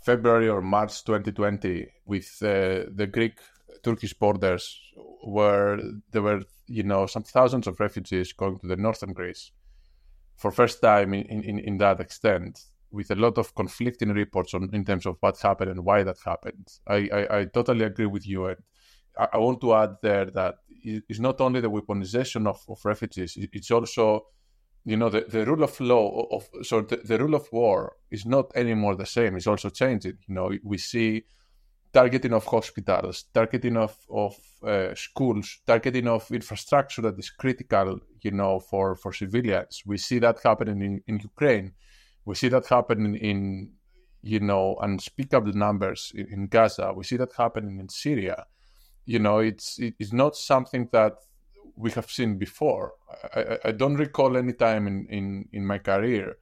February or March 2020 with uh, the Greek Turkish borders, where there were you know some thousands of refugees going to the northern Greece for first time in, in, in that extent with a lot of conflicting reports on in terms of what happened and why that happened. I, I, I totally agree with you. And I, I, want to add there that it's not only the weaponization of, of refugees, it's also you know, the, the rule of law of so the, the rule of war is not anymore the same. It's also changing. You know, we see targeting of hospitals, targeting of of uh, schools, targeting of infrastructure that is critical, you know, for for civilians. We see that happening in, in Ukraine. We see that happening in you know unspeakable numbers in, in Gaza. We see that happening in Syria. You know, it's it's not something that we have seen before. I, I don't recall any time in, in, in my career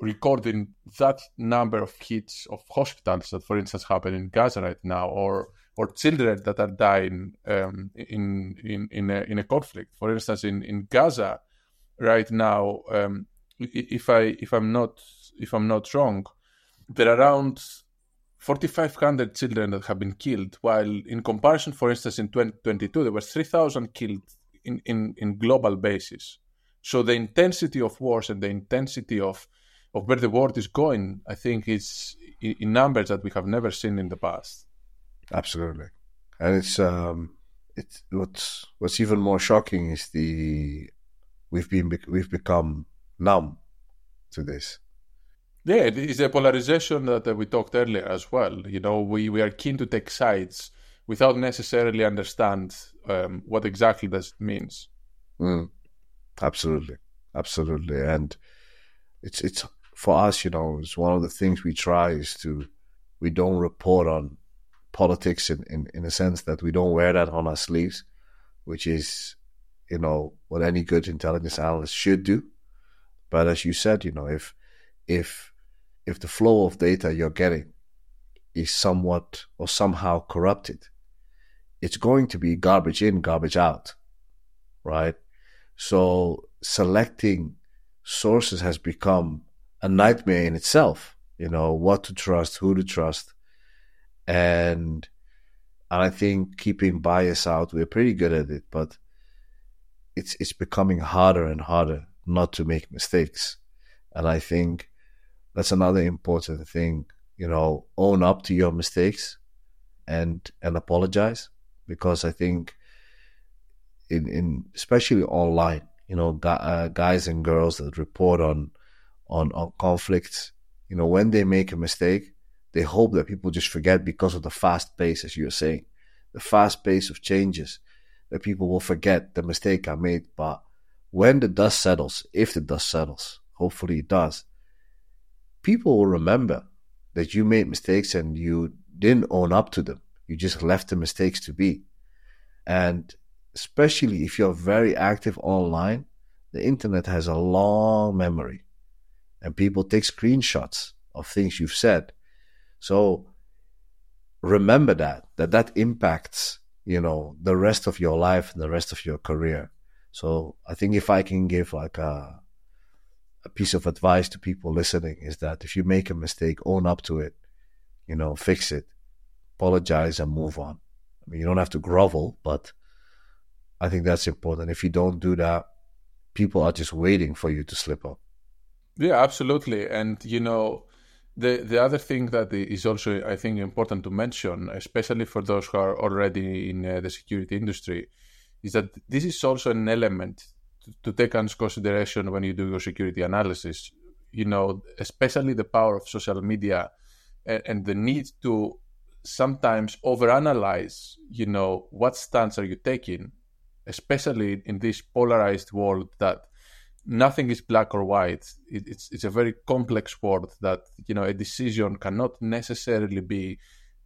recording that number of hits of hospitals that, for instance, happen in Gaza right now, or or children that are dying um, in in in a, in a conflict. For instance, in, in Gaza right now, um, if I if I'm not if I'm not wrong, there are around 4,500 children that have been killed, while in comparison, for instance, in 2022, there were 3,000 killed in, in, in global basis. So the intensity of wars and the intensity of, of where the world is going, I think, is in, numbers that we have never seen in the past. Absolutely, and it's um, it's what's what's even more shocking is the we've been we've become numb to this. Yeah, it is a polarization that we talked earlier as well. You know, we, we are keen to take sides without necessarily understand um, what exactly this means. Mm. Absolutely, absolutely, and it's it's for us. You know, it's one of the things we try is to we don't report on politics in, in, in a sense that we don't wear that on our sleeves, which is, you know, what any good intelligence analyst should do. But as you said, you know, if if if the flow of data you're getting is somewhat or somehow corrupted, it's going to be garbage in, garbage out, right? So selecting sources has become a nightmare in itself. You know, what to trust, who to trust. And, and I think keeping bias out, we're pretty good at it, but it's, it's becoming harder and harder not to make mistakes. And I think that's another important thing, you know, own up to your mistakes and, and apologize because I think in in especially online, you know, uh, guys and girls that report on on on conflicts, you know, when they make a mistake, they hope that people just forget because of the fast pace, as you're saying, the fast pace of changes, that people will forget the mistake I made. But when the dust settles, if the dust settles, hopefully it does, people will remember that you made mistakes and you didn't own up to them. You just left the mistakes to be. And especially if you're very active online, the internet has a long memory and people take screenshots of things you've said. So remember that, that that impacts, you know, the rest of your life and the rest of your career. So I think if I can give like a, a piece of advice to people listening is that if you make a mistake, own up to it, you know, fix it, apologize and move on. I mean, you don't have to grovel, but I think that's important. If you don't do that, people are just waiting for you to slip up. Yeah, absolutely. And you know, the the other thing that is also I think important to mention, especially for those who are already in uh, the security industry, is that this is also an element to, to take into consideration when you do your security analysis. You know, especially the power of social media and, and the need to sometimes overanalyze, you know, what stance are you taking, especially in this polarized world that nothing is black or white. It, it's it's a very complex world that you know a decision cannot necessarily be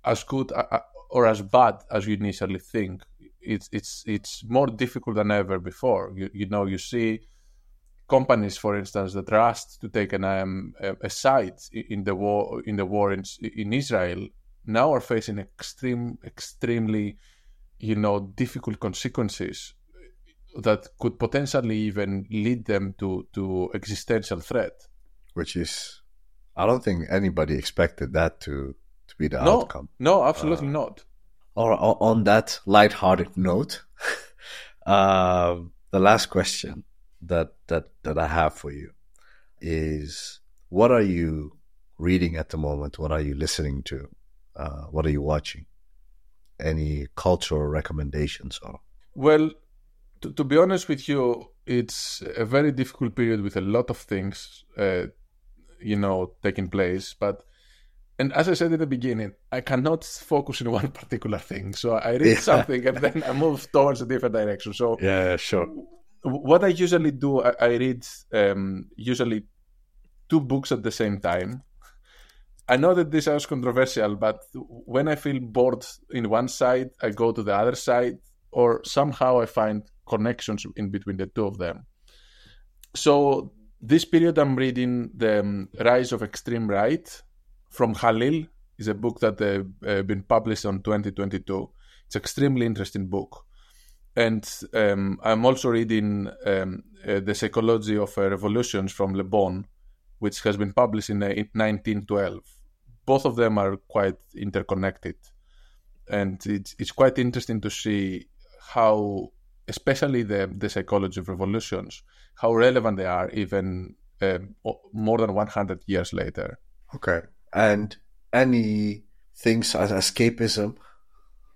as good or as bad as you initially think. It's it's it's more difficult than ever before. You you know you see companies, for instance, that are asked to take an, um, a side in the war in the war in, in Israel now are facing extreme, extremely, you know, difficult consequences that could potentially even lead them to to existential threat. Which is, I don't think anybody expected that to to be the no, outcome. No, absolutely uh, not. Or on that light-hearted note, um, [LAUGHS] the last question that that that I have for you is: What are you reading at the moment? What are you listening to? Uh, what are you watching? Any cultural recommendations or? Well, to, to, be honest with you, it's a very difficult period with a lot of things, uh, you know, taking place. But and as I said in the beginning, I cannot focus on [LAUGHS] one particular thing. So I read yeah. something and then I move towards a different direction. So yeah, sure. What I usually do, I, I read um, usually two books at the same time. I know that this sounds controversial, but when I feel bored in one side, I go to the other side, or somehow I find connections in between the two of them. So this period, I'm reading the um, Rise of Extreme Right from Khalil. is a book that uh, uh, been published on 2022. It's extremely interesting book, and um, I'm also reading um, uh, the Psychology of uh, Revolutions from Le Bon, which has been published in, uh, in 1912 both of them are quite interconnected, and it's it's quite interesting to see how, especially the the psychology of revolutions, how relevant they are even um, more than 100 years later. Okay, and any things as escapism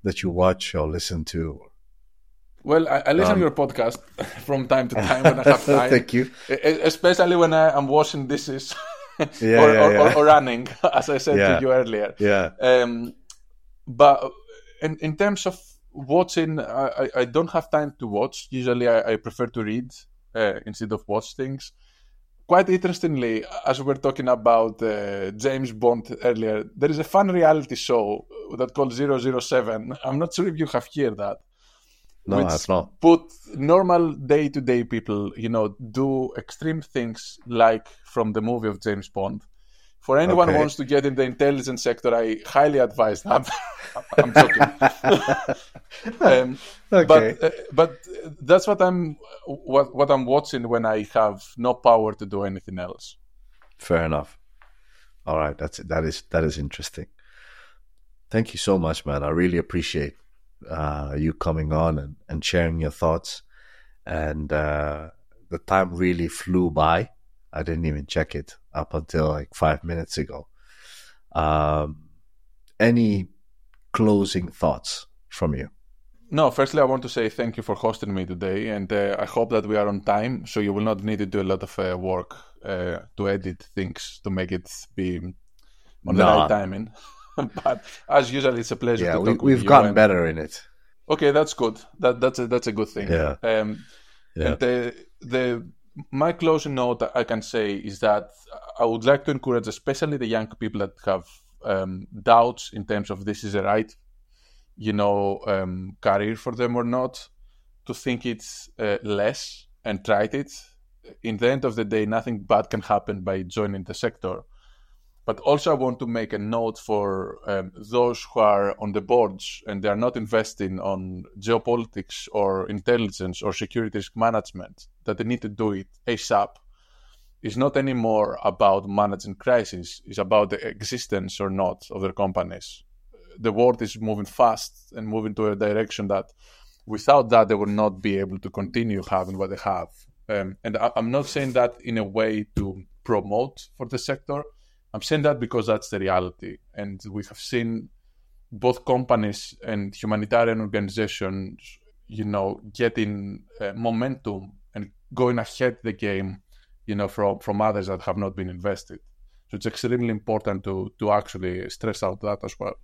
that you watch or listen to? Well, I, I listen um, to your podcast [LAUGHS] from time to time when I have [LAUGHS] time. Thank you. Especially when I am washing dishes. [LAUGHS] yeah, or, yeah, or, yeah. or, running, as I said to you earlier. Yeah. Um, but in, in terms of watching, I, I don't have time to watch. Usually, I, I prefer to read uh, instead of watch things. Quite interestingly, as we were talking about uh, James Bond earlier, there is a fun reality show that called 007. I'm not sure if you have heard that. No, I've not. Put normal day to day people, you know, do extreme things like from the movie of James Bond. For anyone okay. who wants to get in the intelligence sector, I highly advise that. [LAUGHS] I'm joking. [LAUGHS] um, okay. But uh, but that's what I'm what what I'm watching when I have no power to do anything else. Fair enough. All right, that's that is that is interesting. Thank you so much, man. I really appreciate uh, you coming on and, and sharing your thoughts. And uh, the time really flew by. I didn't even check it up until like five minutes ago. Um, any closing thoughts from you? No, firstly, I want to say thank you for hosting me today, and uh, I hope that we are on time, so you will not need to do a lot of uh, work uh, to edit things to make it be on the right timing. [LAUGHS] but as usual, it's a pleasure. Yeah, we, we've gotten and... better in it. Okay, that's good. That that's a that's a good thing. Yeah. Um, yeah. And the the my closing note I can say is that I would like to encourage, especially the young people that have um, doubts in terms of this is a right, you know, um, career for them or not, to think it's uh, less and try it. In the end of the day, nothing bad can happen by joining the sector. But also, I want to make a note for um, those who are on the boards and they are not investing on geopolitics or intelligence or security risk management that they need to do it ASAP. It's not anymore about managing crisis; it's about the existence or not of their companies. The world is moving fast and moving to a direction that, without that, they will not be able to continue having what they have. Um, and I, I'm not saying that in a way to promote for the sector I'm saying that because that's the reality. And we have seen both companies and humanitarian organizations, you know, getting uh, momentum and going ahead the game, you know, from, from others that have not been invested. So it's extremely important to, to actually stress out that as well.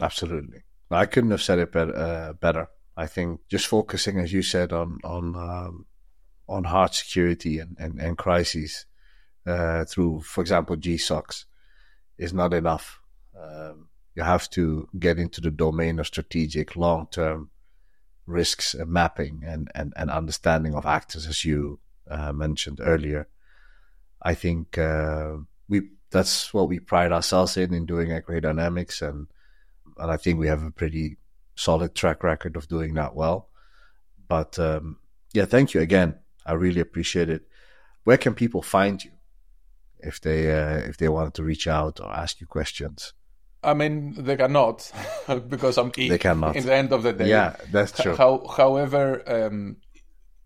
Absolutely. I couldn't have said it better. Uh, better. I think just focusing, as you said, on on um, on hard security and, and, and crises uh, through, for example, GSOCs is not enough. Um, you have to get into the domain of strategic long term risks and mapping and, and, and understanding of actors, as you uh, mentioned earlier. I think uh, we that's what we pride ourselves in in doing at Grey Dynamics, and and I think we have a pretty solid track record of doing that well. But um, yeah, thank you again. I really appreciate it. Where can people find you? If they uh, if they wanted to reach out or ask you questions? I mean, they cannot [LAUGHS] because I'm. They cannot. In the end of the day, yeah, that's true. How, however, um,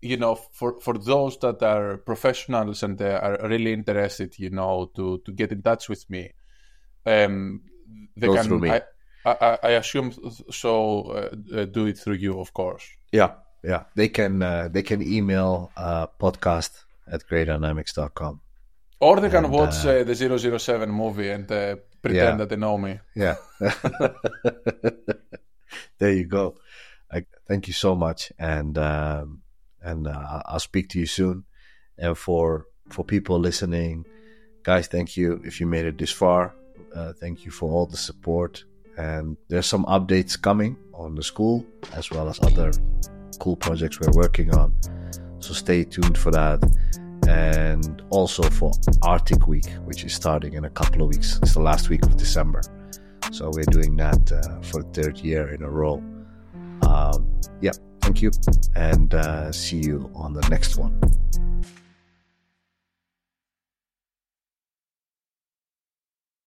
you know, for for those that are professionals and they are really interested, you know, to to get in touch with me, um, they Go can. I, I, I, assume so. Uh, uh, do it through you, of course. Yeah, yeah, they can uh, they can email uh, podcast at greydynamics.com. Or they can and, watch uh, uh the 007 movie and uh, pretend yeah. that they know me. Yeah. [LAUGHS] there you go. I, thank you so much, and um, and uh, I'll speak to you soon. And for for people listening, guys, thank you if you made it this far. Uh, thank you for all the support. And there's some updates coming on the school as well as other cool projects we're working on. So stay tuned for that. And also for Arctic Week, which is starting in a couple of weeks. It's the last week of December. So we're doing that uh, for the third year in a row. Um, yeah, thank you. And uh, see you on the next one.